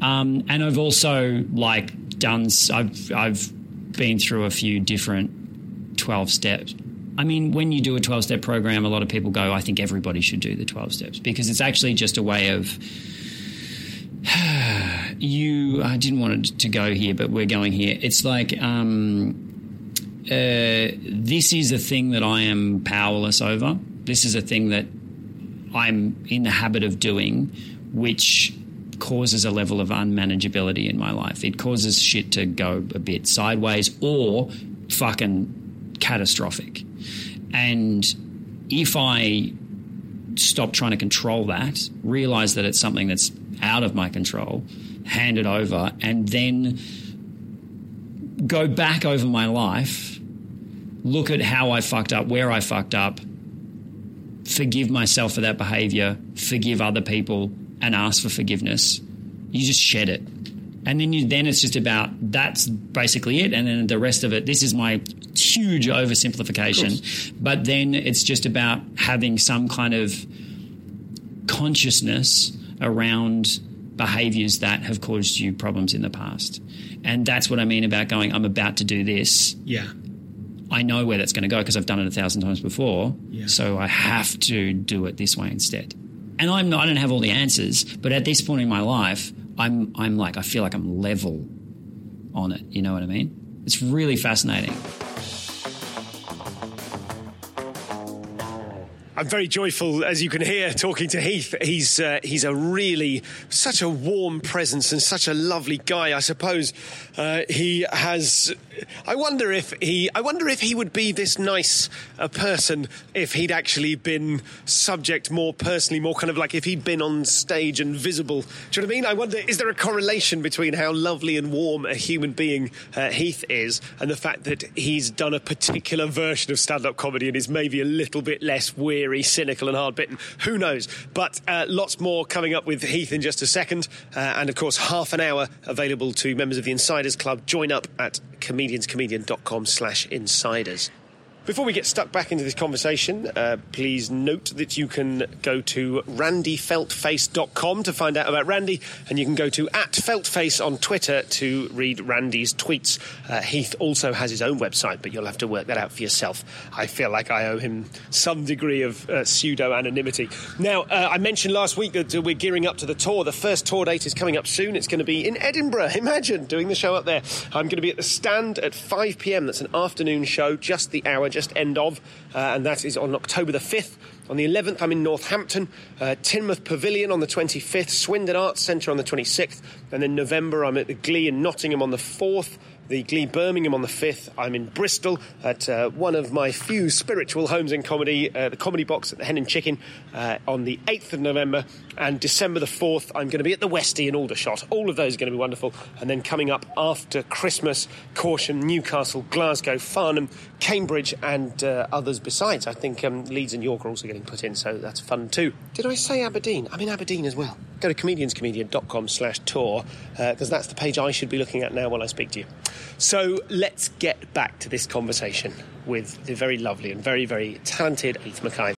Speaker 3: Um, and I've also like done. I've I've been through a few different twelve steps. I mean, when you do a twelve step program, a lot of people go, "I think everybody should do the twelve steps," because it's actually just a way of. *sighs* You, I didn't want it to go here, but we're going here. It's like um, uh, this is a thing that I am powerless over. This is a thing that I'm in the habit of doing, which causes a level of unmanageability in my life. It causes shit to go a bit sideways or fucking catastrophic. And if I stop trying to control that, realize that it's something that's out of my control, hand it over, and then go back over my life, look at how I fucked up, where I fucked up, forgive myself for that behavior, forgive other people, and ask for forgiveness. You just shed it. And then you, then it's just about that's basically it, and then the rest of it. This is my huge oversimplification, but then it's just about having some kind of consciousness around behaviors that have caused you problems in the past. And that's what I mean about going, I'm about to do this.
Speaker 1: Yeah.
Speaker 3: I know where that's going to go because I've done it a thousand times before.
Speaker 1: Yeah.
Speaker 3: So I have to do it this way instead. And I'm not, I don't have all the answers, but at this point in my life, I'm, I'm like, I feel like I'm level on it. You know what I mean? It's really fascinating.
Speaker 1: I'm very joyful, as you can hear, talking to Heath. He's uh, he's a really such a warm presence and such a lovely guy. I suppose uh, he has. I wonder if he. I wonder if he would be this nice a person if he'd actually been subject more personally, more kind of like if he'd been on stage and visible. Do you know what I mean? I wonder is there a correlation between how lovely and warm a human being uh, Heath is and the fact that he's done a particular version of stand-up comedy and is maybe a little bit less cynical, and hard-bitten. Who knows? But uh, lots more coming up with Heath in just a second, uh, and of course half an hour available to members of the Insiders Club. Join up at comedianscomedian.com/slash insiders. Before we get stuck back into this conversation, uh, please note that you can go to randyfeltface.com to find out about Randy, and you can go to at feltface on Twitter to read Randy's tweets. Uh, Heath also has his own website, but you'll have to work that out for yourself. I feel like I owe him some degree of uh, pseudo anonymity. Now, uh, I mentioned last week that uh, we're gearing up to the tour. The first tour date is coming up soon. It's going to be in Edinburgh. *laughs* Imagine doing the show up there. I'm going to be at the stand at 5 pm. That's an afternoon show, just the hour, just end of, uh, and that is on October the 5th. On the 11th, I'm in Northampton, uh, Teignmouth Pavilion on the 25th, Swindon Arts Centre on the 26th, and then November, I'm at the Glee in Nottingham on the 4th the Glee Birmingham on the 5th. I'm in Bristol at uh, one of my few spiritual homes in comedy, uh, the Comedy Box at the Hen and Chicken, uh, on the 8th of November. And December the 4th, I'm going to be at the Westie in Aldershot. All of those are going to be wonderful. And then coming up after Christmas, Corsham, Newcastle, Glasgow, Farnham, Cambridge, and uh, others besides. I think um, Leeds and York are also getting put in, so that's fun too. Did I say Aberdeen? I'm in Aberdeen as well. Go to comedianscomedian.com slash tour, because uh, that's the page I should be looking at now while I speak to you. So let's get back to this conversation with the very lovely and very, very talented Heath McIvor.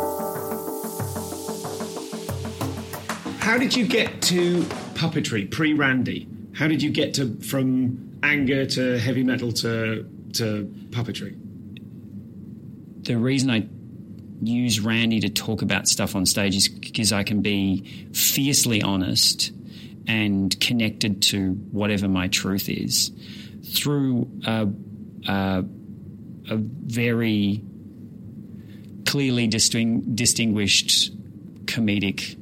Speaker 1: How did you get to puppetry pre Randy? How did you get to from anger to heavy metal to to puppetry?
Speaker 3: The reason I use Randy to talk about stuff on stage is because I can be fiercely honest and connected to whatever my truth is through a, a, a very clearly disting, distinguished comedic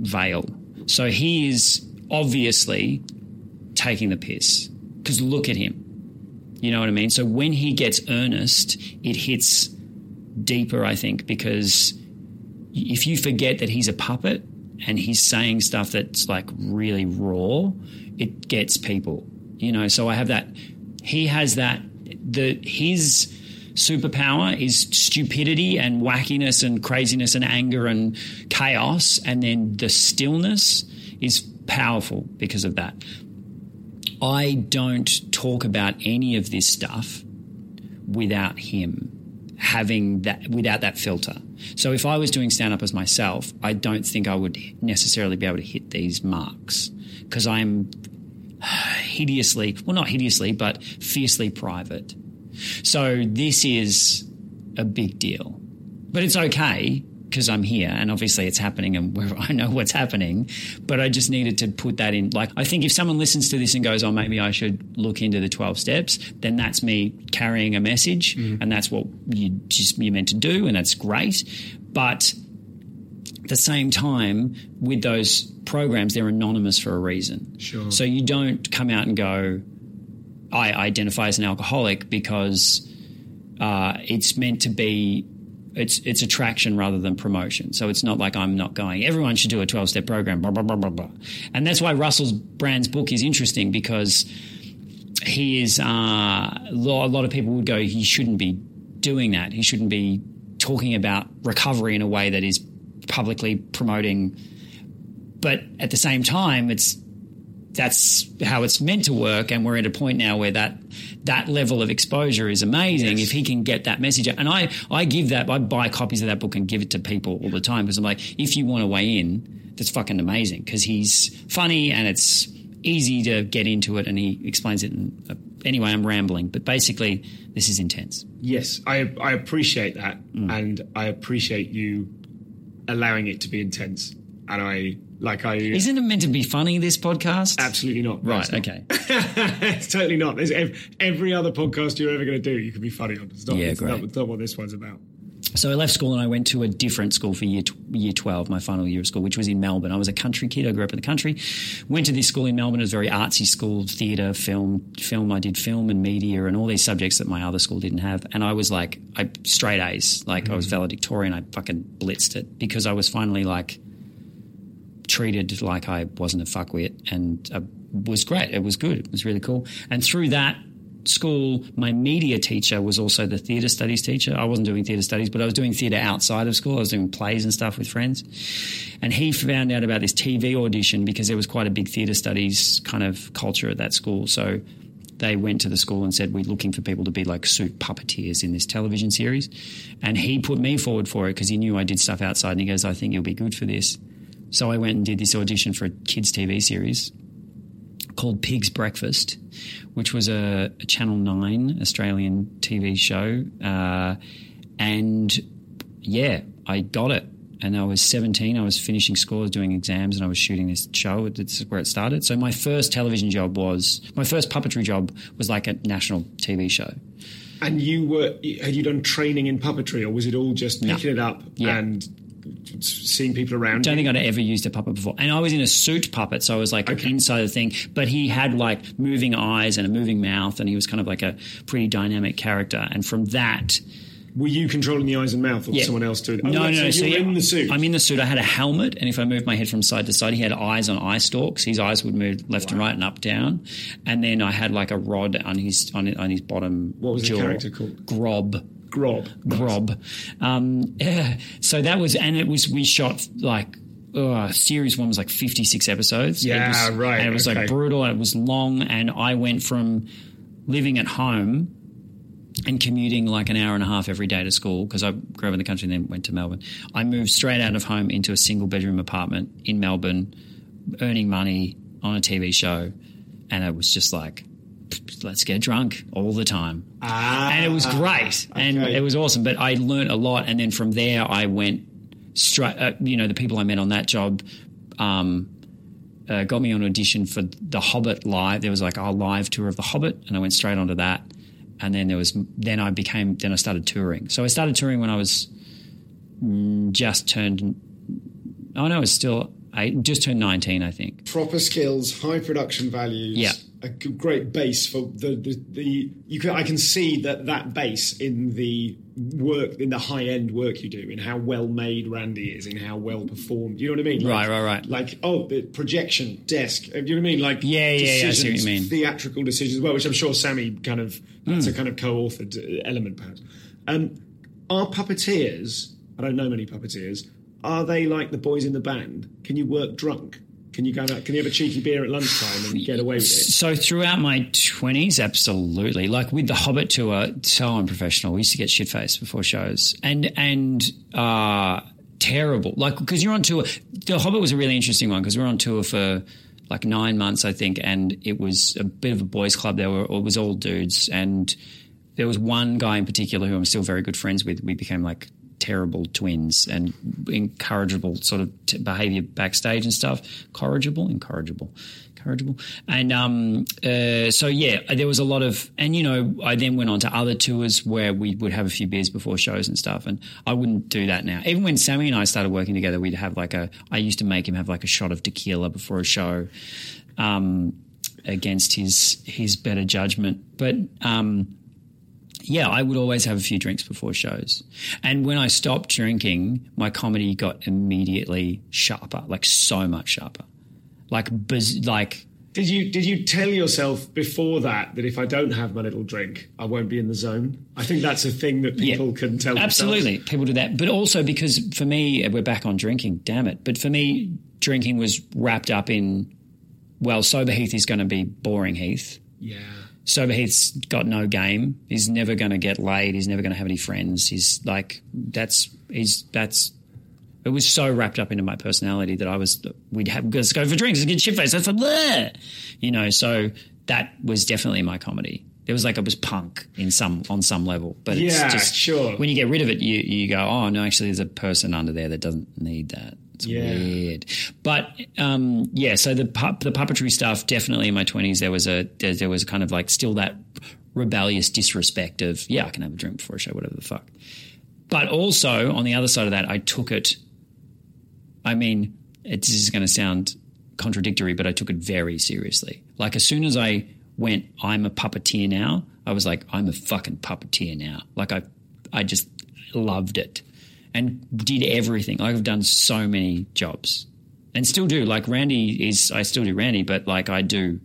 Speaker 3: veil. So he is obviously taking the piss because look at him. You know what I mean? So when he gets earnest, it hits deeper, I think, because if you forget that he's a puppet and he's saying stuff that's like really raw, it gets people. You know, so I have that. He has that. The his superpower is stupidity and wackiness and craziness and anger and chaos, and then the stillness is powerful because of that. I don't talk about any of this stuff without him having that without that filter. So if I was doing stand up as myself, I don't think I would necessarily be able to hit these marks because I'm hideously, well not hideously, but fiercely private. So this is a big deal. But it's okay because I'm here and obviously it's happening and *laughs* I know what's happening. But I just needed to put that in. Like, I think if someone listens to this and goes, oh, maybe I should look into the 12 steps, then that's me carrying a message mm-hmm. and that's what you just, you're meant to do and that's great. But at the same time, with those programs, they're anonymous for a reason.
Speaker 1: Sure.
Speaker 3: So you don't come out and go, I identify as an alcoholic because uh, it's meant to be it's it's attraction rather than promotion. So it's not like I'm not going. Everyone should do a 12 step program. Blah blah blah blah blah. And that's why Russell's Brand's book is interesting because he is. Uh, a lot of people would go. He shouldn't be doing that. He shouldn't be talking about recovery in a way that is publicly promoting. But at the same time, it's that's how it's meant to work and we're at a point now where that that level of exposure is amazing yes. if he can get that message and i i give that i buy copies of that book and give it to people all the time because i'm like if you want to weigh in that's fucking amazing because he's funny and it's easy to get into it and he explains it in a, anyway i'm rambling but basically this is intense
Speaker 2: yes i i appreciate that mm. and i appreciate you allowing it to be intense and i like I
Speaker 3: isn't it meant to be funny? This podcast?
Speaker 2: Absolutely not.
Speaker 3: Right. Okay. *laughs*
Speaker 2: it's totally not. There's every other podcast you're ever going to do, you can be funny on. It's not,
Speaker 3: yeah,
Speaker 2: it's
Speaker 3: great.
Speaker 2: Not, not what this one's about.
Speaker 3: So I left school and I went to a different school for year year twelve, my final year of school, which was in Melbourne. I was a country kid. I grew up in the country. Went to this school in Melbourne. It was a very artsy school, theatre, film, film. I did film and media and all these subjects that my other school didn't have. And I was like, I straight A's. Like mm-hmm. I was mm. valedictorian. I fucking blitzed it because I was finally like treated like I wasn't a fuckwit and uh, was great. It was good. It was really cool. And through that school, my media teacher was also the theatre studies teacher. I wasn't doing theatre studies, but I was doing theatre outside of school. I was doing plays and stuff with friends. And he found out about this TV audition because there was quite a big theatre studies kind of culture at that school. So they went to the school and said, We're looking for people to be like suit puppeteers in this television series. And he put me forward for it because he knew I did stuff outside. And he goes, I think you'll be good for this. So I went and did this audition for a kids' TV series called Pig's Breakfast, which was a, a Channel 9 Australian TV show. Uh, and yeah, I got it. And I was 17. I was finishing school, I was doing exams, and I was shooting this show. That's where it started. So my first television job was my first puppetry job was like a national TV show.
Speaker 2: And you were had you done training in puppetry, or was it all just picking no. it up
Speaker 3: yeah.
Speaker 2: and seeing people around.
Speaker 3: Don't you? think I'd ever used a puppet before. And I was in a suit puppet, so I was like okay. inside the thing. But he had like moving eyes and a moving mouth, and he was kind of like a pretty dynamic character. And from that.
Speaker 2: Were you controlling the eyes and mouth, or yeah. someone else doing?
Speaker 3: Oh, no, no.
Speaker 2: So,
Speaker 3: so
Speaker 2: you're in the suit.
Speaker 3: I'm in the suit. I had a helmet, and if I moved my head from side to side, he had eyes on eye stalks. His eyes would move left wow. and right and up down. And then I had like a rod on his on, on his bottom.
Speaker 2: What was
Speaker 3: jaw.
Speaker 2: the character called?
Speaker 3: Grob.
Speaker 2: Grob.
Speaker 3: Grob. Um, yeah. So that was, and it was, we shot like, uh, series one was like 56 episodes.
Speaker 2: Yeah,
Speaker 3: was,
Speaker 2: right.
Speaker 3: And it was
Speaker 2: okay.
Speaker 3: like brutal and it was long. And I went from living at home and commuting like an hour and a half every day to school because I grew up in the country and then went to Melbourne. I moved straight out of home into a single bedroom apartment in Melbourne, earning money on a TV show. And it was just like, let's get drunk all the time.
Speaker 2: Ah,
Speaker 3: and it was great okay. and it was awesome. But I learned a lot. And then from there, I went straight, uh, you know, the people I met on that job, um, uh, got me on audition for The Hobbit live. There was like a live tour of The Hobbit, and I went straight onto that. And then there was, then I became, then I started touring. So I started touring when I was mm, just turned, oh no, I was still, I just turned 19, I think.
Speaker 2: Proper skills, high production values.
Speaker 3: Yeah
Speaker 2: a great base for the, the, the you can I can see that that base in the work in the high end work you do in how well made Randy is in how well performed you know what I mean?
Speaker 3: Like, right right right.
Speaker 2: Like oh the projection desk you know what I mean? Like
Speaker 3: yeah yeah, yeah I see what you mean.
Speaker 2: theatrical decisions as well which I'm sure Sammy kind of that's mm. a kind of co-authored element perhaps. Um, are puppeteers I don't know many puppeteers are they like the boys in the band? Can you work drunk can you go? Can you have a cheeky beer at lunchtime and get away with it?
Speaker 3: So throughout my twenties, absolutely. Like with the Hobbit tour, so unprofessional. We used to get shit faced before shows, and and uh, terrible. Like because you're on tour. The Hobbit was a really interesting one because we're on tour for like nine months, I think, and it was a bit of a boys' club. There were it was all dudes, and there was one guy in particular who I'm still very good friends with. We became like terrible twins and incorrigible sort of t- behavior backstage and stuff. Corrigible, incorrigible, incorrigible. And um, uh, so, yeah, there was a lot of, and you know, I then went on to other tours where we would have a few beers before shows and stuff. And I wouldn't do that now. Even when Sammy and I started working together, we'd have like a, I used to make him have like a shot of tequila before a show. Um, against his his better judgment, but um, yeah, I would always have a few drinks before shows. And when I stopped drinking, my comedy got immediately sharper, like so much sharper. Like, biz- like
Speaker 1: Did you did you tell yourself before that that if I don't have my little drink, I won't be in the zone? I think that's a thing that people
Speaker 3: Yeah.
Speaker 1: can tell.
Speaker 3: Absolutely,
Speaker 1: themselves.
Speaker 3: people do that. But also because for me, we're back on drinking. Damn it! But for me, drinking was wrapped up in well, sober Heath is going to be boring Heath.
Speaker 1: Yeah.
Speaker 3: Sober Heath's got no game. He's never going to get laid. He's never going to have any friends. He's like that's he's that's. It was so wrapped up into my personality that I was we'd have let's go for drinks, let's get shit faced, let's blah. you know. So that was definitely my comedy. It was like it was punk in some on some level, but it's
Speaker 1: Yeah,
Speaker 3: just
Speaker 1: sure.
Speaker 3: when you get rid of it, you you go, oh no, actually, there's a person under there that doesn't need that. It's
Speaker 1: Yeah.
Speaker 3: weird, but um, yeah. So the pup, the puppetry stuff, definitely in my twenties, there was a there, there was kind of like still that rebellious disrespect of yeah, I can have a drink before a show, whatever the fuck. But also on the other side of that, I took it. I mean, it, this is going to sound contradictory, but I took it very seriously. Like as soon as I went, I'm a puppeteer now. I was like, I'm a fucking puppeteer now. Like I, I just loved it and did everything. I've done so many jobs and still do. Like Randy is, I still do Randy, but like I do.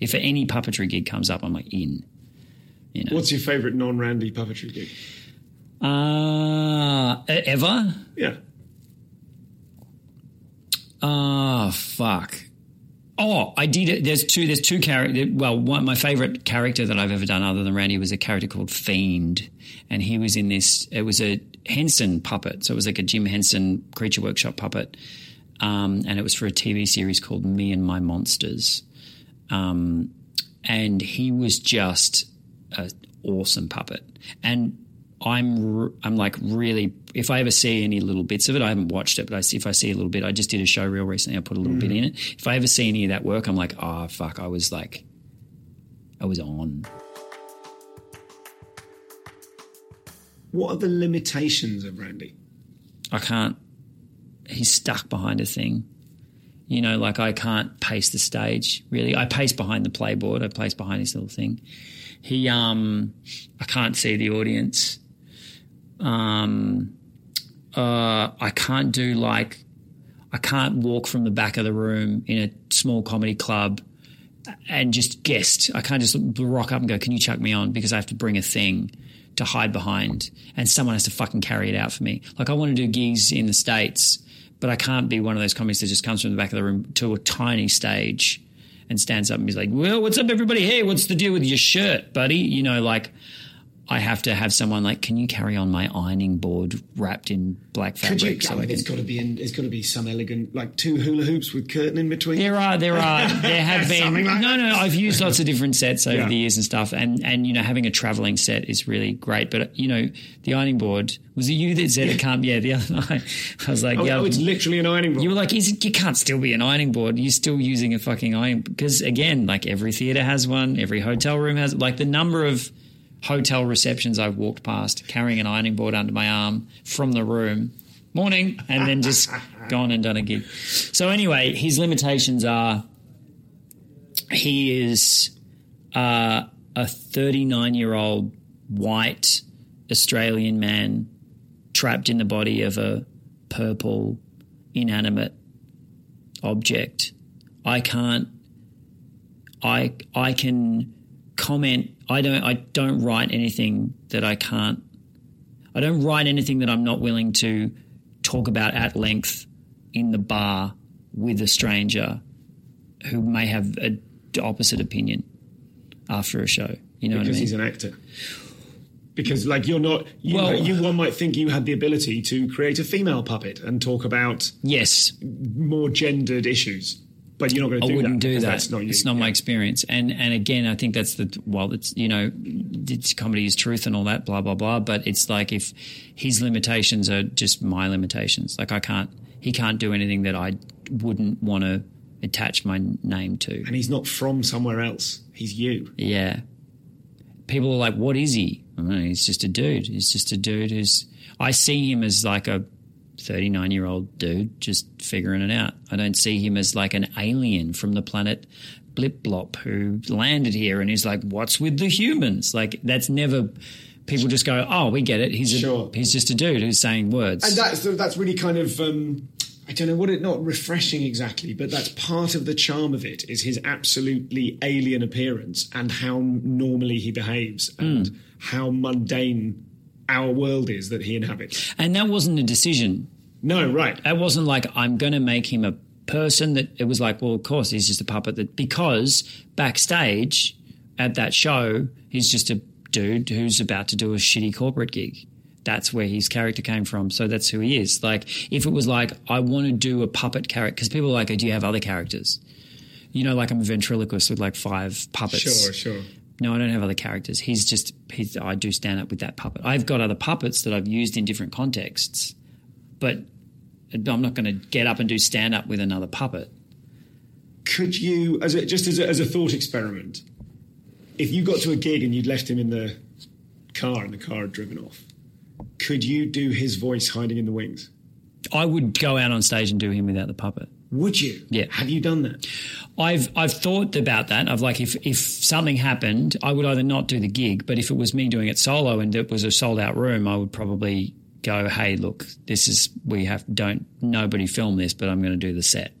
Speaker 3: If any puppetry gig comes up, I'm like in. You know,
Speaker 1: What's your favourite non-Randy puppetry gig?
Speaker 3: uh, ever?
Speaker 1: Yeah.
Speaker 3: Oh fuck. Oh, I did it. There's two. There's two characters. Well, one my favorite character that I've ever done, other than Randy, was a character called Fiend, and he was in this. It was a Henson puppet, so it was like a Jim Henson Creature Workshop puppet, um, and it was for a TV series called Me and My Monsters, um, and he was just an awesome puppet, and I'm I'm like really if I ever see any little bits of it, I haven't watched it, but I see, if I see a little bit, I just did a show real recently. I put a little bit in it. If I ever see any of that work, I'm like, oh fuck, I was like, I was on.
Speaker 1: What are the limitations of Randy?
Speaker 3: I can't. He's stuck behind a thing. You know, like I can't pace the stage really. I pace behind the playboard. I pace behind this little thing. He, um, I can't see the audience. Um, uh, I can't do like, I can't walk from the back of the room in a small comedy club and just guest. I can't just rock up and go, "Can you chuck me on?" Because I have to bring a thing to hide behind, and someone has to fucking carry it out for me. Like I want to do gigs in the states, but I can't be one of those comics that just comes from the back of the room to a tiny stage and stands up and is like, "Well, what's up, everybody? Hey, what's the deal with your shirt, buddy?" You know, like. I have to have someone like, can you carry on my ironing board wrapped in black fabric?
Speaker 1: Could you?
Speaker 3: so
Speaker 1: I mean, it's got to be in. It's got to be some elegant, like two hula hoops with curtain in between.
Speaker 3: There are, there are, *laughs* there have been.
Speaker 1: Like
Speaker 3: no, no, I've used lots of different sets over
Speaker 1: Yeah.
Speaker 3: the years and stuff, and and you know, having a traveling set is really great. But you know, the ironing board was it you that said it can't? Yeah, the other *laughs* night I was like,
Speaker 1: Oh,
Speaker 3: yeah,
Speaker 1: oh, it's literally an ironing board.
Speaker 3: you were like, is it, you can't still be an ironing board. You're still using a fucking iron because again, like every theater has one, every hotel room has like the number of hotel receptions I've walked past carrying an ironing board under my arm from the room. Morning, and then just *laughs* gone and done a gig. So anyway, his limitations are he is uh, a 39 year old white Australian man trapped in the body of a purple inanimate object. I can't. I I can comment. I don't. I don't write anything that I can't. I don't write anything that I'm not willing to talk about at length in the bar with a stranger who may have a d- opposite opinion after a show. You know
Speaker 1: because
Speaker 3: what I mean?
Speaker 1: Because he's an actor. Because, like, you're not. You,
Speaker 3: Well-
Speaker 1: you one might think you had the ability to create a female puppet and talk about
Speaker 3: yes,
Speaker 1: more gendered issues, but you're not going to
Speaker 3: I
Speaker 1: do
Speaker 3: wouldn't
Speaker 1: that.
Speaker 3: do that.
Speaker 1: That's not you.
Speaker 3: it's not my experience. And and again, I think that's the well, it's you know, it's comedy is truth and all that, blah blah blah. But it's like if his limitations are just my limitations. Like I can't, he can't do anything that I wouldn't want to attach my name to.
Speaker 1: And he's not from somewhere else. He's you.
Speaker 3: Yeah. People are like, what is he? I don't know, he's just a dude. He's just a dude who's. I see him as like a 39 year old dude just figuring it out. I don't see him as like an alien from the planet Blip Blop who landed here and he's like, what's with the humans? Like, that's never people just go, "Oh, we get it. He's a,
Speaker 1: Sure.
Speaker 3: he's just a dude who's saying words."
Speaker 1: And that's that's really kind of um, I don't know what it not refreshing exactly, but that's part of the charm of it is his absolutely alien appearance and how normally he behaves and
Speaker 3: Hmm.
Speaker 1: how mundane our world is that he inhabits.
Speaker 3: and that wasn't a decision.
Speaker 1: No, right.
Speaker 3: It wasn't like I'm going to make him a person that it was like, well, of course he's just a puppet that because backstage at that show, he's just a dude who's about to do a shitty corporate gig. That's where his character came from. So that's who he is. Like, if it was like, I want to do a puppet character, because people are like, oh, do you have other characters? You know, like I'm a ventriloquist with like five puppets.
Speaker 1: Sure, sure.
Speaker 3: No, I don't have other characters. He's just he's, I do stand up with that puppet. I've got other puppets that I've used in different contexts, but I'm not going to get up and do stand up with another puppet.
Speaker 1: Could you, as a, just as a, as a thought experiment, if you got to a gig and you'd left him in the car and the car had driven off, could you do his voice hiding in the wings?
Speaker 3: I would go out on stage and do him without the puppet.
Speaker 1: Would you?
Speaker 3: Yeah.
Speaker 1: Have you done that?
Speaker 3: I've I've thought about that. I've like if if something happened, I would either not do the gig, but if it was me doing it solo and it was a sold out room, I would probably go, "Hey, look, this is we have don't nobody film this, but I'm going to do the set."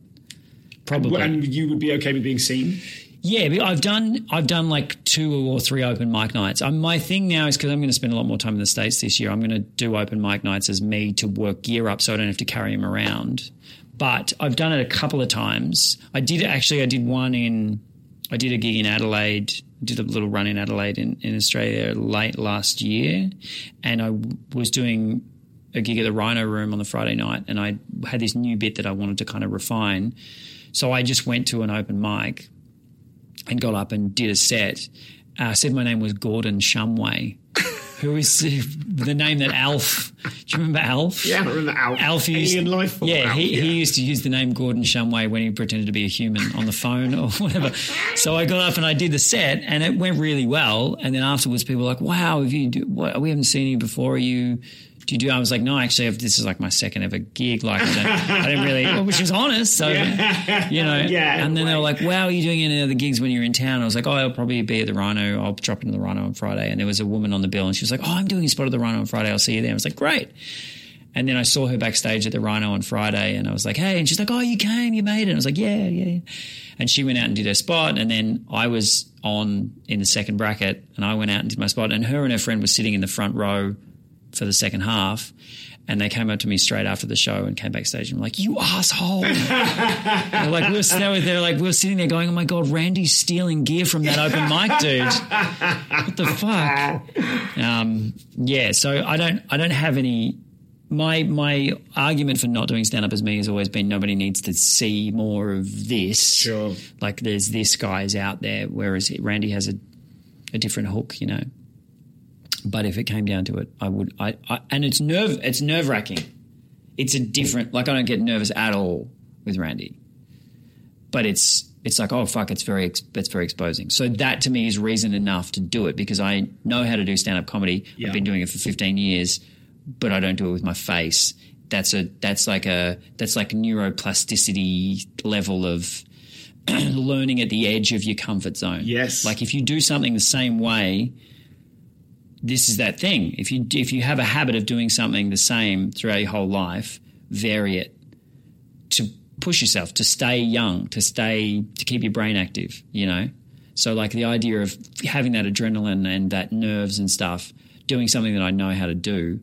Speaker 3: Probably.
Speaker 1: And you would be okay with being seen?
Speaker 3: Yeah, I've done I've done like two or three open mic nights. Um, my thing now is because I'm going to spend a lot more time in the states this year. I'm going to do open mic nights as me to work gear up, so I don't have to carry him around. But I've done it a couple of times. I did actually. I did one in. I did a gig in Adelaide. Did a little run in Adelaide in, in Australia late last year, and I w- was doing a gig at the Rhino Room on the Friday night, and I had this new bit that I wanted to kind of refine. So I just went to an open mic and got up and did a set. Uh, said my name was Gordon Shumway, who is the name that Alf. Do you remember Alf?
Speaker 1: Yeah, I remember Alf.
Speaker 3: Alf used,
Speaker 1: Alien life
Speaker 3: Yeah,
Speaker 1: Alf,
Speaker 3: he,
Speaker 1: yeah.
Speaker 3: he used to use the name Gordon Shumway when he pretended to be a human on the phone or whatever. So I got up and I did the set, and it went really well. And then afterwards, people were like, "Wow, have you? Do, what, we haven't seen you before. Are you?" Do you do? I was like, no, actually, this is like my second ever gig. Like, I, I didn't really, *laughs* which was honest. So, you know, *laughs*
Speaker 1: Yeah,
Speaker 3: and then they were like, wow, are you doing any other gigs when you're in town? I was like, oh, I'll probably be at the Rhino. I'll drop into the Rhino on Friday. And there was a woman on the bill and she was like, oh, I'm doing a spot at the Rhino on Friday. I'll see you there. I was like, great. And then I saw her backstage at the Rhino on Friday and I was like, hey, and she's like, oh, you came, you made it. And I was like, yeah, yeah, yeah. And she went out and did her spot. And then I was on in the second bracket and I went out and did my spot. And her and her friend were sitting in the front row for the second half. And they came up to me straight after the show and came backstage and were like, "You asshole!" *laughs* they're like, we were, they were, they were like, we were sitting there going, "Oh my god, Randy's stealing gear from that open mic dude! What the fuck?" Um, yeah, so I don't, I don't have any. My my argument for not doing stand up as me has always been nobody needs to see more of this.
Speaker 1: Sure.
Speaker 3: Like there's this guy's out there, whereas Randy has a a different hook, you know. But if it came down to it, I would. I, I and it's nerve. It's nerve wracking. It's a different. Like I don't get nervous at all with Randy. But it's it's like oh fuck, it's very it's very exposing. So that to me is reason enough to do it because I know how to do stand up comedy.
Speaker 1: Yeah.
Speaker 3: I've been doing it for fifteen years, but I don't do it with my face. That's a that's like a that's like neuroplasticity level of *clears throat* learning at the edge of your comfort zone.
Speaker 1: Yes.
Speaker 3: Like if you do something the same way, this is that thing. If you if you have a habit of doing something the same throughout your whole life, vary it to push yourself to stay young, to stay to keep your brain active. You know, so like the idea of having that adrenaline and that nerves and stuff, doing something that I know how to do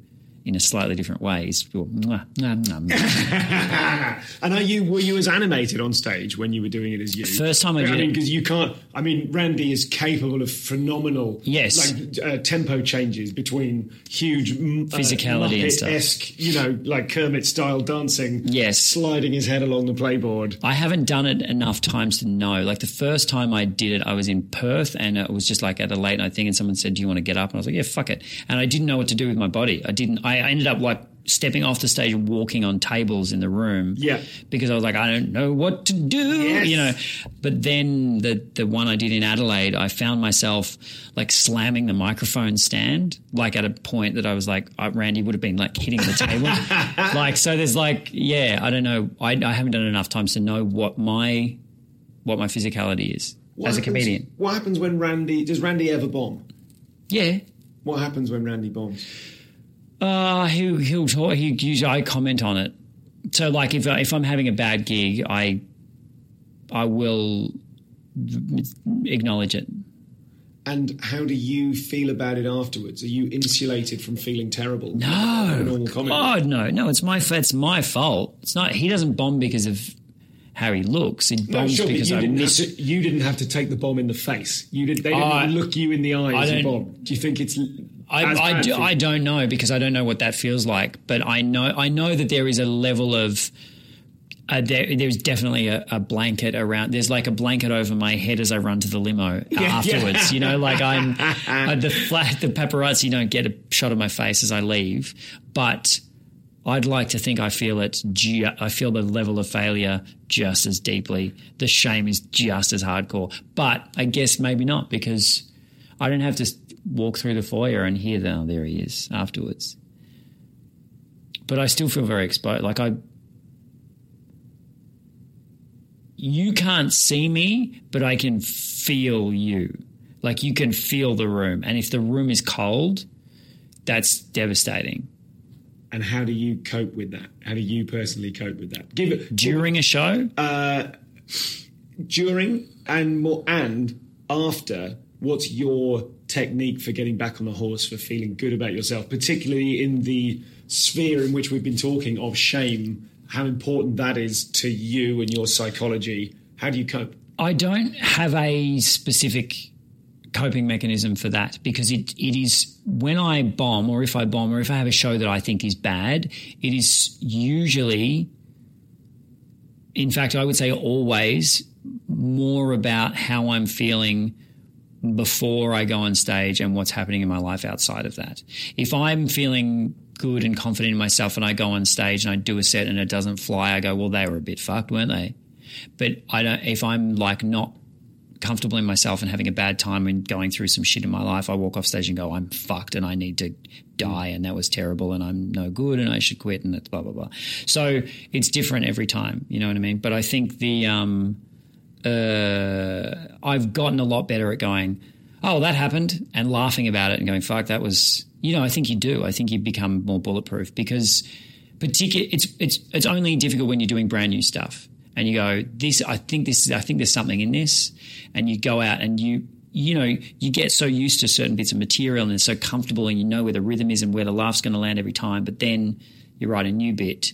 Speaker 3: in a slightly different way is mwah, mwah, mwah, mwah. *laughs*
Speaker 1: And are you were you as animated on stage when you were doing it as you?
Speaker 3: First time I did
Speaker 1: mean,
Speaker 3: it-
Speaker 1: because you can't. I mean, Randy is capable of phenomenal,
Speaker 3: Yes.
Speaker 1: like uh, tempo changes between huge uh,
Speaker 3: Physicality and stuff.
Speaker 1: You know, like Kermit style dancing.
Speaker 3: Yes.
Speaker 1: sliding his head along the playboard.
Speaker 3: I haven't done it enough times to know. Like the first time I did it, I was in Perth and it was just like at a late night thing and someone said, Do you want to get up? And I was like, Yeah, fuck it. And I didn't know what to do with my body. I didn't, I ended up like stepping off the stage and walking on tables in the room.
Speaker 1: Yeah.
Speaker 3: Because I was like, I don't know what to do,
Speaker 1: Yes.
Speaker 3: you know. But then the, the one I did in Adelaide, I found myself like slamming the microphone stand, like at a point that I was like, Randy would have been like hitting the table. *laughs* like, so there's like, yeah, I don't know. I, I haven't done enough times to know what my, what my physicality is
Speaker 1: What
Speaker 3: as a comedian.
Speaker 1: What happens when Randy does Randy ever bomb?
Speaker 3: Yeah.
Speaker 2: What happens when Randy bombs?
Speaker 3: Uh, he, he'll talk. He usually I comment on it. So, like, if if I'm having a bad gig, I I will acknowledge it.
Speaker 2: And how do you feel about it afterwards? Are you insulated from feeling terrible?
Speaker 3: No? God, no, no. It's my it's my fault. It's not. He doesn't bomb because of how he looks. He
Speaker 2: No,
Speaker 3: bombs
Speaker 2: sure,
Speaker 3: because I miss.
Speaker 2: to, you didn't have to take the bomb in the face. You did. They didn't
Speaker 3: I-
Speaker 2: look you in the eye
Speaker 3: I
Speaker 2: as you bombed. Do you think it's?
Speaker 3: I, I, do, I don't know because I don't know what that feels like. But I know I know that there is a level of uh, there, there's definitely a, a blanket around. There's like a blanket over my head as I run to the limo *laughs* afterwards. You know, like I'm *laughs* uh, the flat, the paparazzi don't get a shot of my face as I leave, but. I'd like to think I feel it. Ju- I feel the level of failure just as deeply. The shame is just as hardcore. But I guess maybe not because I don't have to walk through the foyer and hear that. Oh, there he is afterwards. But I still feel very exposed. Like I, you can't see me, but I can feel you. Like you can feel the room, and if the room is cold, that's devastating.
Speaker 2: And how do you cope with that? How do you personally cope with that? Give it
Speaker 3: During a show, Uh,
Speaker 2: during and more and after. What's your technique for getting back on the horse for feeling good about yourself, particularly in the sphere in which we've been talking of shame? How important that is to you and your psychology. How do you cope?
Speaker 3: I don't have a specific coping mechanism for that because it, it is when I bomb or if I bomb or if I have a show that I think is bad, it is usually, in fact, I would say always more about how I'm feeling before I go on stage and what's happening in my life outside of that. If I'm feeling good and confident in myself and I go on stage and I do a set and it doesn't fly, I go, well, they were a bit fucked, weren't they? But I don't, if I'm like not comfortable in myself and having a bad time and going through some shit in my life, I walk off stage and go, I'm fucked and I need to die and that was terrible and I'm no good and I should quit and it's blah, blah, blah. So it's different every time, you know what I mean? But I think the, um, uh, I've gotten a lot better at going, oh, that happened, and laughing about it and going, fuck, that was, you know, I think you do. I think you become more bulletproof because, particular, it's it's it's only difficult when you're doing brand new stuff and you go, this, I think this, I think there's something in this, and you go out and you. You know, you get so used to certain bits of material and it's so comfortable, and you know where the rhythm is and where the laugh's going to land every time. But then you write a new bit,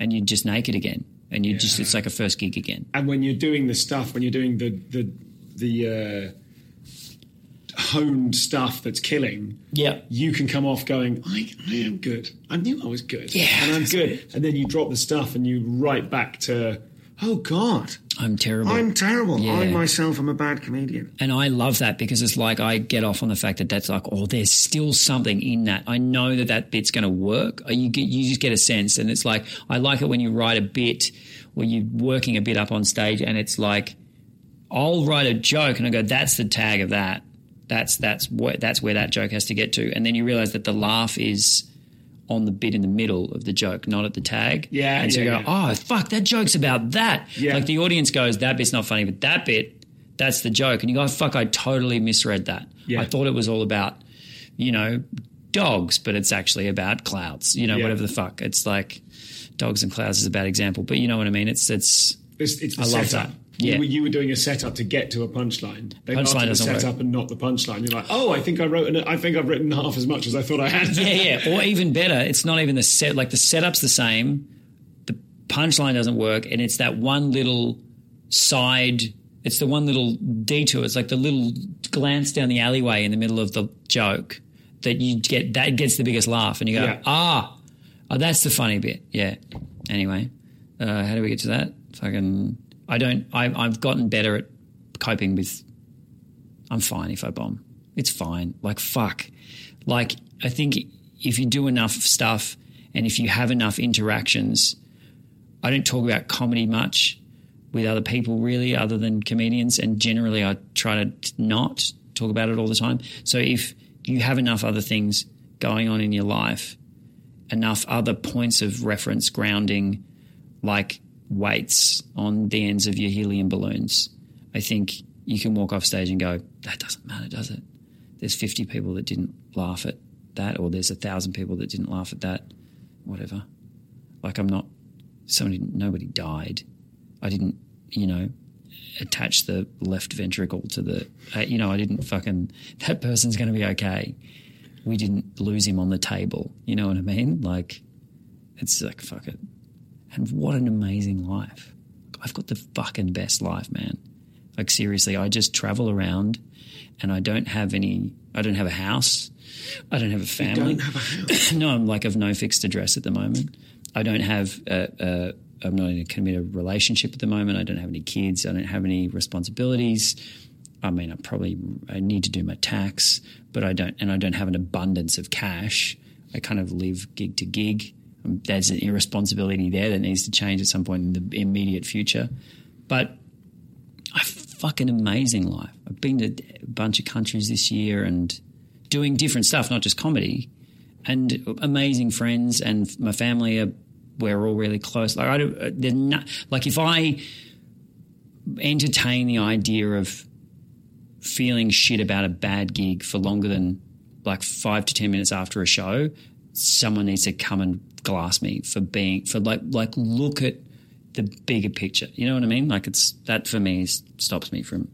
Speaker 3: and you're just naked again, and you just it's like a first gig again.
Speaker 2: And when you're doing the stuff, when you're doing the the the uh, honed stuff that's killing,
Speaker 3: Yeah.
Speaker 2: you can come off going, I, I am good. I knew I was good.
Speaker 3: Yeah.
Speaker 2: And I'm *laughs* good. And then you drop the stuff and you right back to, oh God,
Speaker 3: I'm terrible.
Speaker 2: I'm terrible.
Speaker 3: Yeah.
Speaker 2: I myself am a bad comedian.
Speaker 3: And I love that because it's like I get off on the fact that that's like, oh, there's still something in that. I know that that bit's going to work. Uh, you get, you just get a sense, and it's like I like it when you write a bit or you're working a bit up on stage, and it's like I'll write a joke and I go, that's the tag of that. That's that's what that's where that joke has to get to, and then you realize that the laugh is on the bit in the middle of the joke, not at the tag.
Speaker 2: Yeah,
Speaker 3: and so
Speaker 2: yeah,
Speaker 3: you go, oh fuck, that joke's about that.
Speaker 2: Yeah.
Speaker 3: Like the audience goes, that bit's not funny, but that bit, that's the joke. And you go, oh, fuck, I totally misread that.
Speaker 2: Yeah.
Speaker 3: I thought it was all about, you know, dogs, but it's actually about clouds, you know,
Speaker 2: Yeah.
Speaker 3: whatever the fuck. It's like dogs and clouds is a bad example, but you know what I mean? It's, it's,
Speaker 2: It's, it's
Speaker 3: I love
Speaker 2: setup.
Speaker 3: that.
Speaker 2: You,
Speaker 3: Yeah.
Speaker 2: were- you were doing a setup to get to a punchline. They
Speaker 3: Punchline
Speaker 2: after the
Speaker 3: doesn't work.
Speaker 2: setup and not the punchline. You're like, oh, I think I wrote. An, I think I've written half as much as I thought I had.
Speaker 3: yeah, *laughs* yeah. Or even better, it's not even the set, like the setup's the same, the punchline doesn't work, and it's that one little side, it's the one little detour. It's like the little glance down the alleyway in the middle of the joke that you get, that gets the biggest laugh. And you go,
Speaker 2: Yeah.
Speaker 3: ah, oh, that's the funny bit. Yeah. Anyway, uh, how do we get to that? Fucking, I don't, I, I've gotten better at coping with I'm fine if I bomb. It's fine. Like, fuck. Like, I think if you do enough stuff and if you have enough interactions, I don't talk about comedy much with other people really, other than comedians. And generally, I try to not talk about it all the time. So if you have enough other things going on in your life, enough other points of reference, grounding, like weights on the ends of your helium balloons, I think you can walk off stage and go, that doesn't matter, does it? there's 50 people that didn't laugh at that, or there's a thousand people that didn't laugh at that, whatever. Like I'm not somebody, nobody died. I didn't, you know, attach the left ventricle to the, uh, you know, I didn't fucking, *laughs* that person's going to be okay. We didn't lose him on the table. You know what I mean? Like, it's like, fuck it. And what an amazing life. I've got the fucking best life, man. Like, seriously, I just travel around and I don't have any, I don't have a house. I don't have a family.
Speaker 2: don't have a *laughs* house?
Speaker 3: no, I'm like of no fixed address at the moment. I don't have a, a I'm not in a committed relationship at the moment. I don't have any kids. I don't have any responsibilities. I mean, I probably I need to do my tax, but I don't, and I don't have an abundance of cash. I kind of live gig to gig. There's an irresponsibility there that needs to change at some point in the immediate future. But a fucking amazing life. I've been to a bunch of countries this year and doing different stuff, not just comedy, and amazing friends. And my family are we're all really close. Like I don't, uh, not, like if I entertain the idea of feeling shit about a bad gig for longer than like five to ten minutes after a show, someone needs to come and glass me for being for like like look at the bigger picture. You know what I mean? Like it's that for me is, stops me from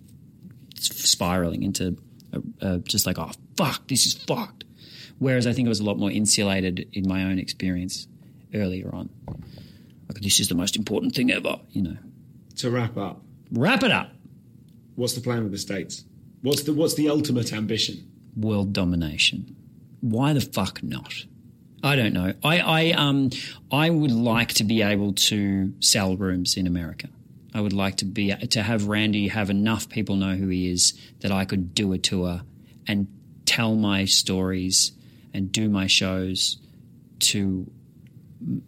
Speaker 3: spiraling into a, a, just like oh fuck this is fucked. Whereas I think it was a lot more insulated in my own experience earlier on. Like this is the most important thing ever. You know,
Speaker 2: To wrap up,
Speaker 3: wrap it up.
Speaker 2: what's the plan with the states? What's the what's the ultimate ambition?
Speaker 3: world domination. Why the fuck not? I don't know. I, I um I would like to be able to sell rooms in America. I would like to be to have Randy have enough people know who he is that I could do a tour and tell my stories and do my shows to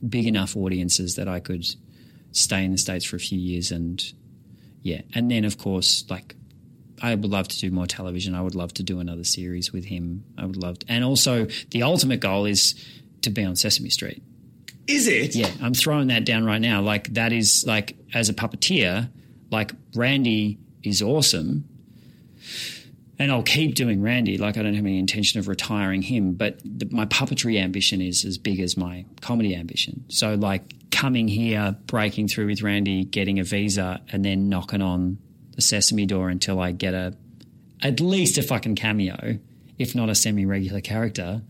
Speaker 3: big enough audiences that I could stay in the states for a few years and yeah, and then of course like I would love to do more television. I would love to do another series with him. I would love to, and also the ultimate goal is to be on Sesame Street.
Speaker 2: Is it?
Speaker 3: Yeah, I'm throwing that down right now. Like that is like as a puppeteer, like Randy is awesome. And I'll keep doing Randy. Like I don't have any intention of retiring him, but the, my puppetry ambition is as big as my comedy ambition. So like coming here, breaking through with Randy, getting a visa, and then knocking on the sesame door until I get a at least a fucking cameo, if not a semi-regular character.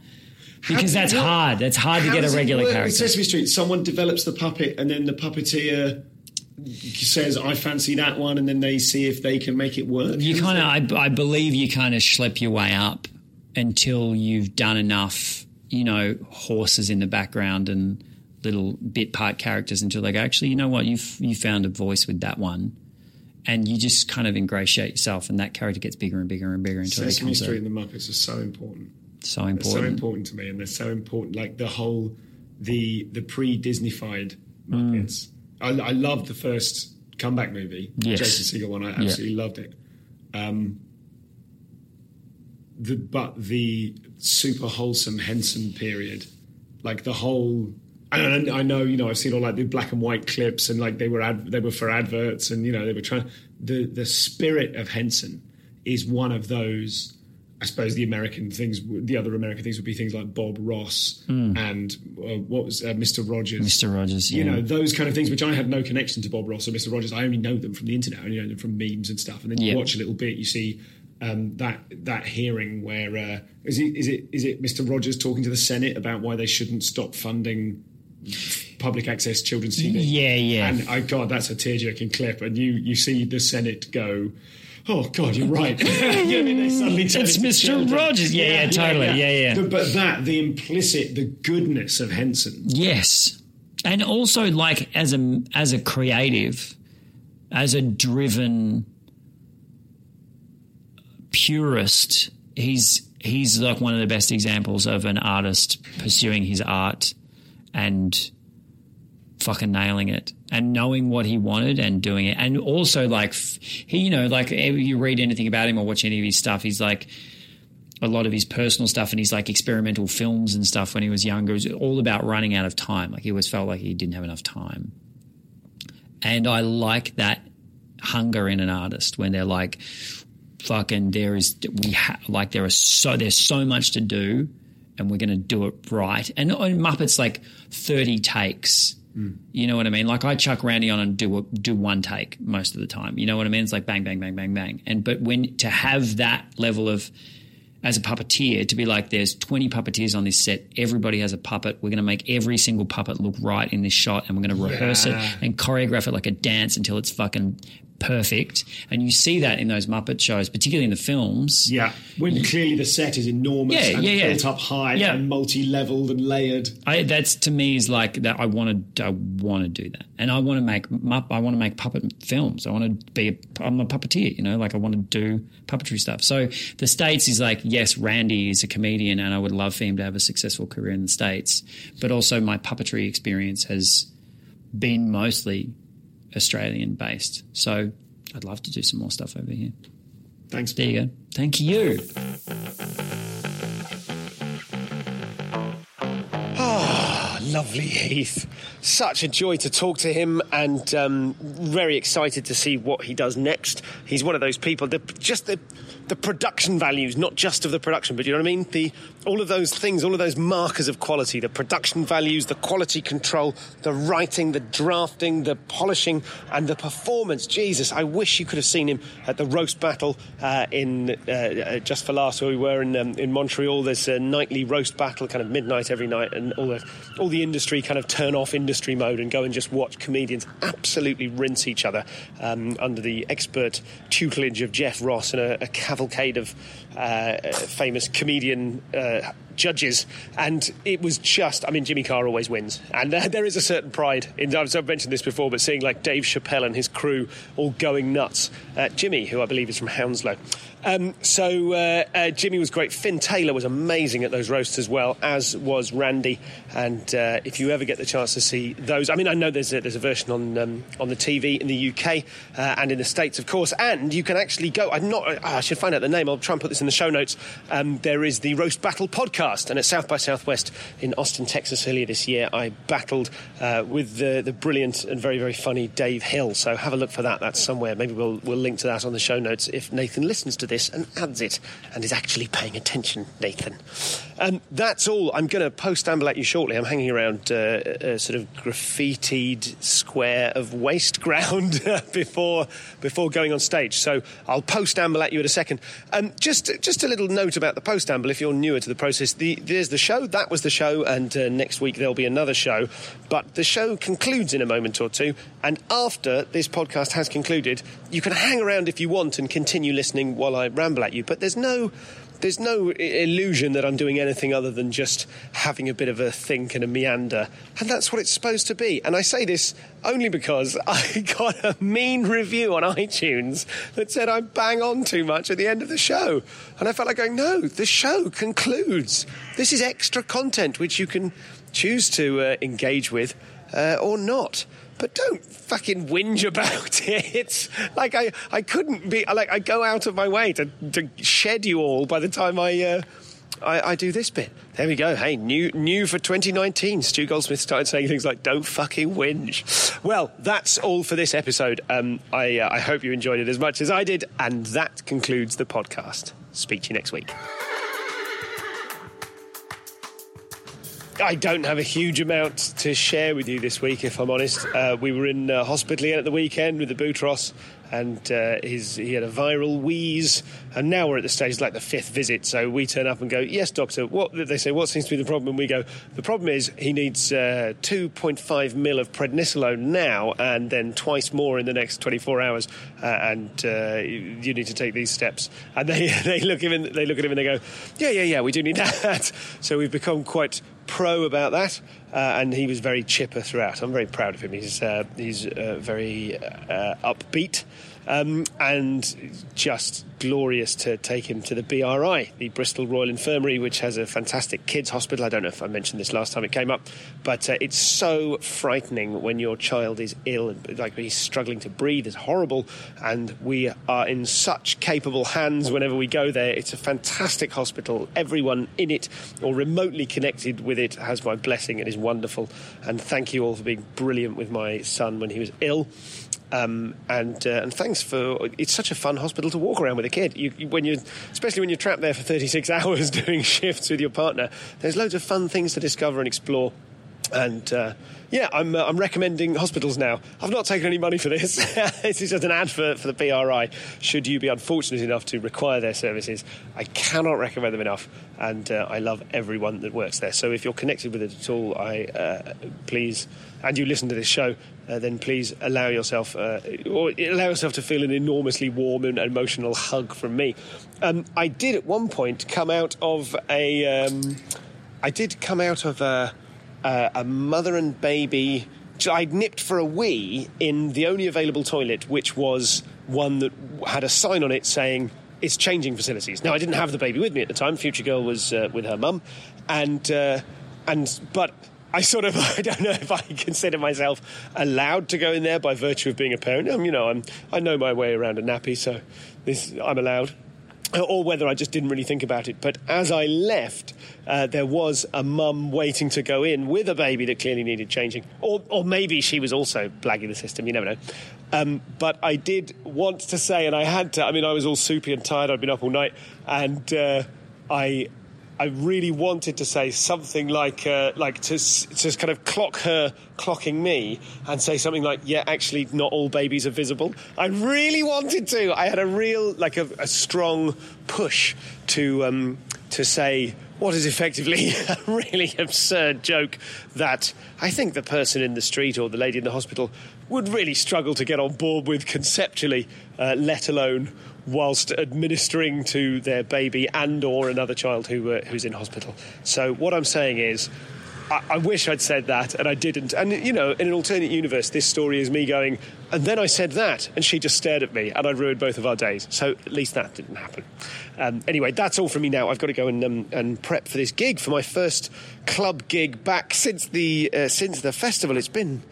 Speaker 3: Because that's hard. That's hard to get a regular character.
Speaker 2: Sesame Street. Someone develops the puppet, and then the puppeteer says, "I fancy that one," and then they see if they can make it work.
Speaker 3: You kind of, I, I believe, you kind of schlep your way up until you've done enough, you know, horses in the background and little bit part characters until they go, actually, you know what, you've you found a voice with that one, and you just kind of ingratiate yourself, and that character gets bigger and bigger and bigger until it
Speaker 2: Sesame Street
Speaker 3: a,
Speaker 2: and the Muppets are so important.
Speaker 3: So
Speaker 2: They're
Speaker 3: important.
Speaker 2: so important to me, and they're so important. Like the whole, the the pre Disneyfied
Speaker 3: Mm.
Speaker 2: I, I loved the first comeback movie,
Speaker 3: Yes.
Speaker 2: Jason Segel one. I absolutely loved it. Um, the but the super wholesome Henson period, like the whole. And I know, you know, I've seen all like the black and white clips, and like they were ad, they were for adverts, and you know they were trying. The the spirit of Henson is one of those. I suppose the American things, the other American things would be things like Bob Ross and uh, what was uh, Mr. Rogers.
Speaker 3: Mr. Rogers, yeah.
Speaker 2: You know, those kind of things, which I had no connection to Bob Ross or Mr. Rogers. I only know them from the internet, I only know them from memes and stuff. And then you
Speaker 3: Yeah.
Speaker 2: watch a little bit, you see um, that that hearing where uh, is it is it is it Mr. Rogers talking to the Senate about why they shouldn't stop funding public access children's TV?
Speaker 3: Yeah, yeah.
Speaker 2: And I God, that's a tear jerking clip. And you you see the Senate go. Oh God, you're right. *laughs* you know, I mean? Suddenly
Speaker 3: It's Mr.
Speaker 2: children.
Speaker 3: Rogers. Yeah, yeah, totally. Yeah, yeah.
Speaker 2: But, but that the implicit, the goodness of Henson.
Speaker 3: Yes, and also like as a as a creative, as a driven purist, he's he's like one of the best examples of an artist pursuing his art and fucking nailing it and knowing what he wanted and doing it and also like he you know like if you read anything about him or watch any of his stuff he's like a lot of his personal stuff and his like experimental films and stuff when he was younger was all about running out of time. Like he always felt like he didn't have enough time. And I like that hunger in an artist when they're like, fucking there is we ha- like there are so there's so much to do and we're going to do it right and on muppets like 30 takes Mm. you know what i mean? Like i chuck randy on and do a, do one take most of the time. You know what i mean? It's like bang bang bang bang bang. And but when to have that level of as a puppeteer to be like there's 20 puppeteers on this set everybody has a puppet we're going to make every single puppet look right in this shot and we're going to rehearse it and choreograph it like a dance until it's fucking perfect and you see that in those muppet shows particularly in the films
Speaker 1: Yeah, when clearly the set is enormous
Speaker 3: Yeah,
Speaker 1: and
Speaker 3: yeah, yeah.
Speaker 1: built up high
Speaker 3: Yeah.
Speaker 1: and multi-leveled and layered.
Speaker 3: I, that's to me is like that. I want to. I want to do that, and I want to make. mupp- I want to make puppet films. I want to be. A, I'm a puppeteer. You know, like I want to do puppetry stuff. So the states is like yes, Randy is a comedian, and I would love for him to have a successful career in the states. But also my puppetry experience has been mostly Australian based. So I'd love to do some more stuff over here.
Speaker 1: Thanks.
Speaker 3: There you go. Thank you.
Speaker 1: Ah, lovely Heath. Such a joy to talk to him and um, very excited to see what he does next. He's one of those people that just the the production values, not just of the production, but you know what I mean? The all of those things, all of those markers of quality, the production values, the quality control, the writing, the drafting, the polishing, and the performance. Jesus, I wish you could have seen him at the roast battle uh, in uh, uh, Just for Laughs where we were in um, in Montreal. There's a nightly roast battle, kind of midnight every night, and all the all the industry kind of turn off industry mode and go and just watch comedians absolutely rinse each other um, under the expert tutelage of Jeff Ross and a, a cavalcade of uh, famous comedian. Uh, uh, Judges, and it was just, I mean, Jimmy Carr always wins. And uh, *laughs* there is a certain pride in, I've mentioned this before, but seeing like Dave Chappelle and his crew all going nuts. Uh, Jimmy, who I believe is from Hounslow. Um, so uh, uh, Jimmy was great. Fin Taylor was amazing at those roasts as well, as was Randy. And uh, if you ever get the chance to see those, I mean, I know there's a, there's a version on um, on the TV in the UK uh, and in the States, of course. And you can actually go. I'm not. I should find out the name. I'll try and put this in the show notes. Um, there is the Roast Battle podcast, and at South by Southwest in Austin, Texas, earlier this year, I battled uh, with the the brilliant and very very funny Dave Hill. So have a look for that. That's somewhere. Maybe we'll we'll link to that on the show notes if Nathan listens to this and adds it and is actually paying attention, Nathan. Um, that's all. I'm going to post amble at you shortly. I'm hanging around uh, a sort of graffitied square of waste ground *laughs* before before going on stage. So I'll post amble at you in a second. Um, just just a little note about the post amble if you're newer to the process. The, there's the show. That was the show, and uh, next week there'll be another show. But the show concludes in a moment or two, and after this podcast has concluded, you can hang around if you want and continue listening while I ramble at you. But there's no there's no illusion that I'm doing anything other than just having a bit of a think and a meander. And that's what it's supposed to be. And I say this only because *laughs* I got a mean review on iTunes that said I bang on too much at the end of the show. And I felt like going, no, the show concludes. This is extra content which you can choose to uh, engage with uh, or not. But don't fucking whinge about *laughs* it. Like I, I couldn't be like I go out of my way to, to shed you all by the time I, uh, I I do this bit. There we go. Hey, new new for 2019. Stu Goldsmith started saying things like "Don't fucking whinge." Well, that's all for this episode. Um, I uh, I hope you enjoyed it as much as I did, and that concludes the podcast. Speak to you next week. I don't have a huge amount to share with you this week, if I'm honest. Uh, we were in uh, hospital again at the weekend with the Boutros, and uh, his, he had a viral wheeze, and now we're at the stage like the fifth visit. So we turn up and go, "Yes, doctor." What they say? What seems to be the problem? And we go, "The problem is he needs uh, 2.5 mil of prednisolone now, and then twice more in the next 24 hours, uh, and uh, you you need to take these steps." And they *laughs* they look him in, they look at him and they go, "Yeah, yeah, yeah, we do need *laughs* that." so we've become quite pro about that, uh, and he was very chipper throughout. I'm very proud of him. He's uh, he's uh, very uh, upbeat. Um, and just glorious to take him to the BRI, the Bristol Royal Infirmary, which has a fantastic kids' hospital. I don't know if I mentioned this last time it came up, but uh, it's so frightening when your child is ill, and like he's struggling to breathe. It's horrible, and we are in such capable hands whenever we go there. It's a fantastic hospital. Everyone in it or remotely connected with it has my blessing. It is wonderful, and thank you all for being brilliant with my son when he was ill. Um, and uh, and thanks for it's such a fun hospital to walk around with a kid. You, you, when you especially when you're trapped there for 36 *laughs* hours doing shifts with your partner, there's loads of fun things to discover and explore. And uh, yeah, I'm, uh, I'm recommending hospitals now. I've not taken any money for this. *laughs* *laughs* this is just an advert for the BRI. Should you be unfortunate enough to require their services, I cannot recommend them enough. And uh, I love everyone that works there. So if you're connected with it at all, I uh, please, and you listen to this show, uh, then please allow yourself uh, or allow yourself to feel an enormously warm and emotional hug from me. Um, I did at one point come out of a. Um, I did come out of a uh, a mother and baby. I'd nipped for a wee in the only available toilet, which was one that had a sign on it saying it's changing facilities. Now I didn't have the baby with me at the time. Future girl was uh, with her mum, and uh, and but I sort of *laughs* I don't know if I consider myself allowed to go in there by virtue of being a parent. You know, I'm I know my way around a nappy, so this I'm allowed or whether I just didn't really think about it. But as I left, uh, there was a mum waiting to go in with a baby that clearly needed changing. Or, or maybe she was also blagging the system, you never know. Um, but I did want to say, and I had to, I mean, I was all soupy and tired, I'd been up all night, and uh, I I really wanted to say something like, uh, like to, to kind of clock her clocking me and say something like, yeah, actually, not all babies are visible. I really wanted to. I had a real, like a, a strong push to, um, to say what is effectively *laughs* a really absurd joke that I think the person in the street or the lady in the hospital would really struggle to get on board with conceptually, uh, let alone whilst administering to their baby and or another child who uh, who's in hospital. So what I'm saying is. I, I wish I'd said that, and I didn't. And you know, in an alternate universe, this story is me going, and then I said that, and she just stared at me, and I ruined both of our days. So at least that didn't happen. Um, anyway, that's all from me now. I've got to go and um, and prep for this gig for my first club gig back since the uh, since the festival. It's been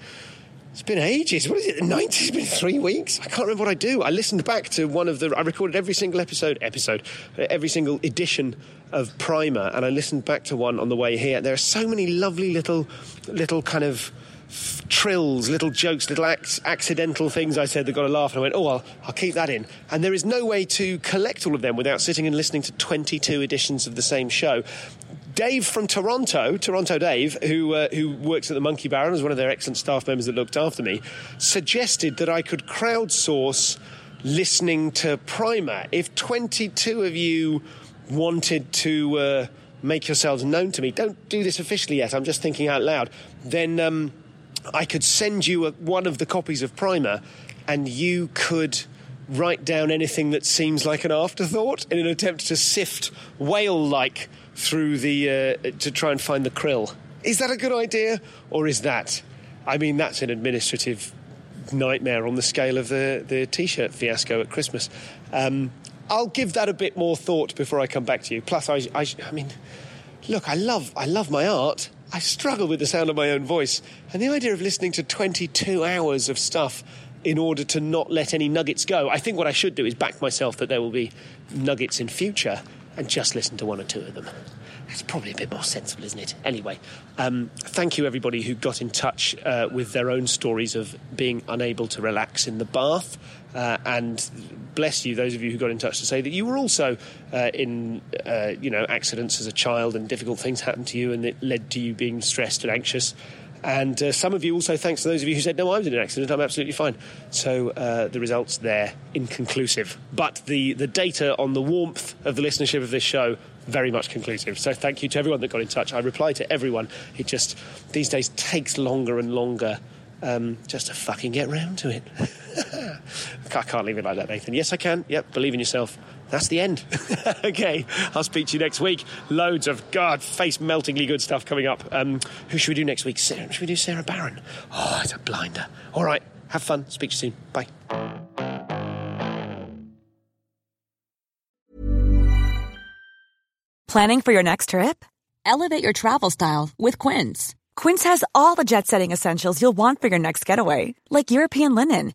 Speaker 1: it's been ages. What is it? The 90s? It's been three weeks. I can't remember what I do. I listened back to one of the. I recorded every single episode, episode, every single edition of Primer, and I listened back to one on the way here. There are so many lovely little, little kind of trills, little jokes, little ac- accidental things I said that got a laugh, and I went, oh, I'll keep that in. And there is no way to collect all of them without sitting and listening to 22 editions of the same show. Dave from Toronto, Toronto Dave, who uh, who works at the Monkey Barrel as one of their excellent staff members that looked after me, suggested that I could crowdsource listening to Primer. If 22 of you wanted to uh, make yourselves known to me, don't do this officially yet. I'm just thinking out loud. Then um, I could send you a, one of the copies of Primer, and you could write down anything that seems like an afterthought in an attempt to sift whale-like through the uh, to try and find the krill. Is that a good idea, or is that? I mean, that's an administrative nightmare on the scale of the the t-shirt fiasco at Christmas. Um, I'll give that a bit more thought before I come back to you. Plus, I, I, I mean, look, I love I love my art. I struggle with the sound of my own voice, and the idea of listening to 22 hours of stuff in order to not let any nuggets go. I think what I should do is back myself that there will be nuggets in future and just listen to one or two of them. That's probably a bit more sensible, isn't it? Anyway, um, thank you everybody who got in touch uh, with their own stories of being unable to relax in the bath. Uh, and bless you, those of you who got in touch to say that you were also uh, in, uh, you know, accidents as a child and difficult things happened to you and it led to you being stressed and anxious. And uh, some of you also, thanks to those of you who said, no, I was in an accident, I'm absolutely fine. So uh, the results there, inconclusive. But the, the data on the warmth of the listenership of this show, very much conclusive. So thank you to everyone that got in touch. I reply to everyone. It just, these days, takes longer and longer um, just to fucking get round to it. *laughs* I can't leave it like that, Nathan. Yes, I can. Yep, believe in yourself that's the end. *laughs* okay, I'll speak to you next week. Loads of, God, face meltingly good stuff coming up. Um, who should we do next week? Should we do Sara Barron? Oh, it's a blinder. All right, have fun. Speak to you soon. Bye.
Speaker 4: Planning for your next trip? Elevate your travel style with Quince. Quince has all the jet setting essentials you'll want for your next getaway, like European linen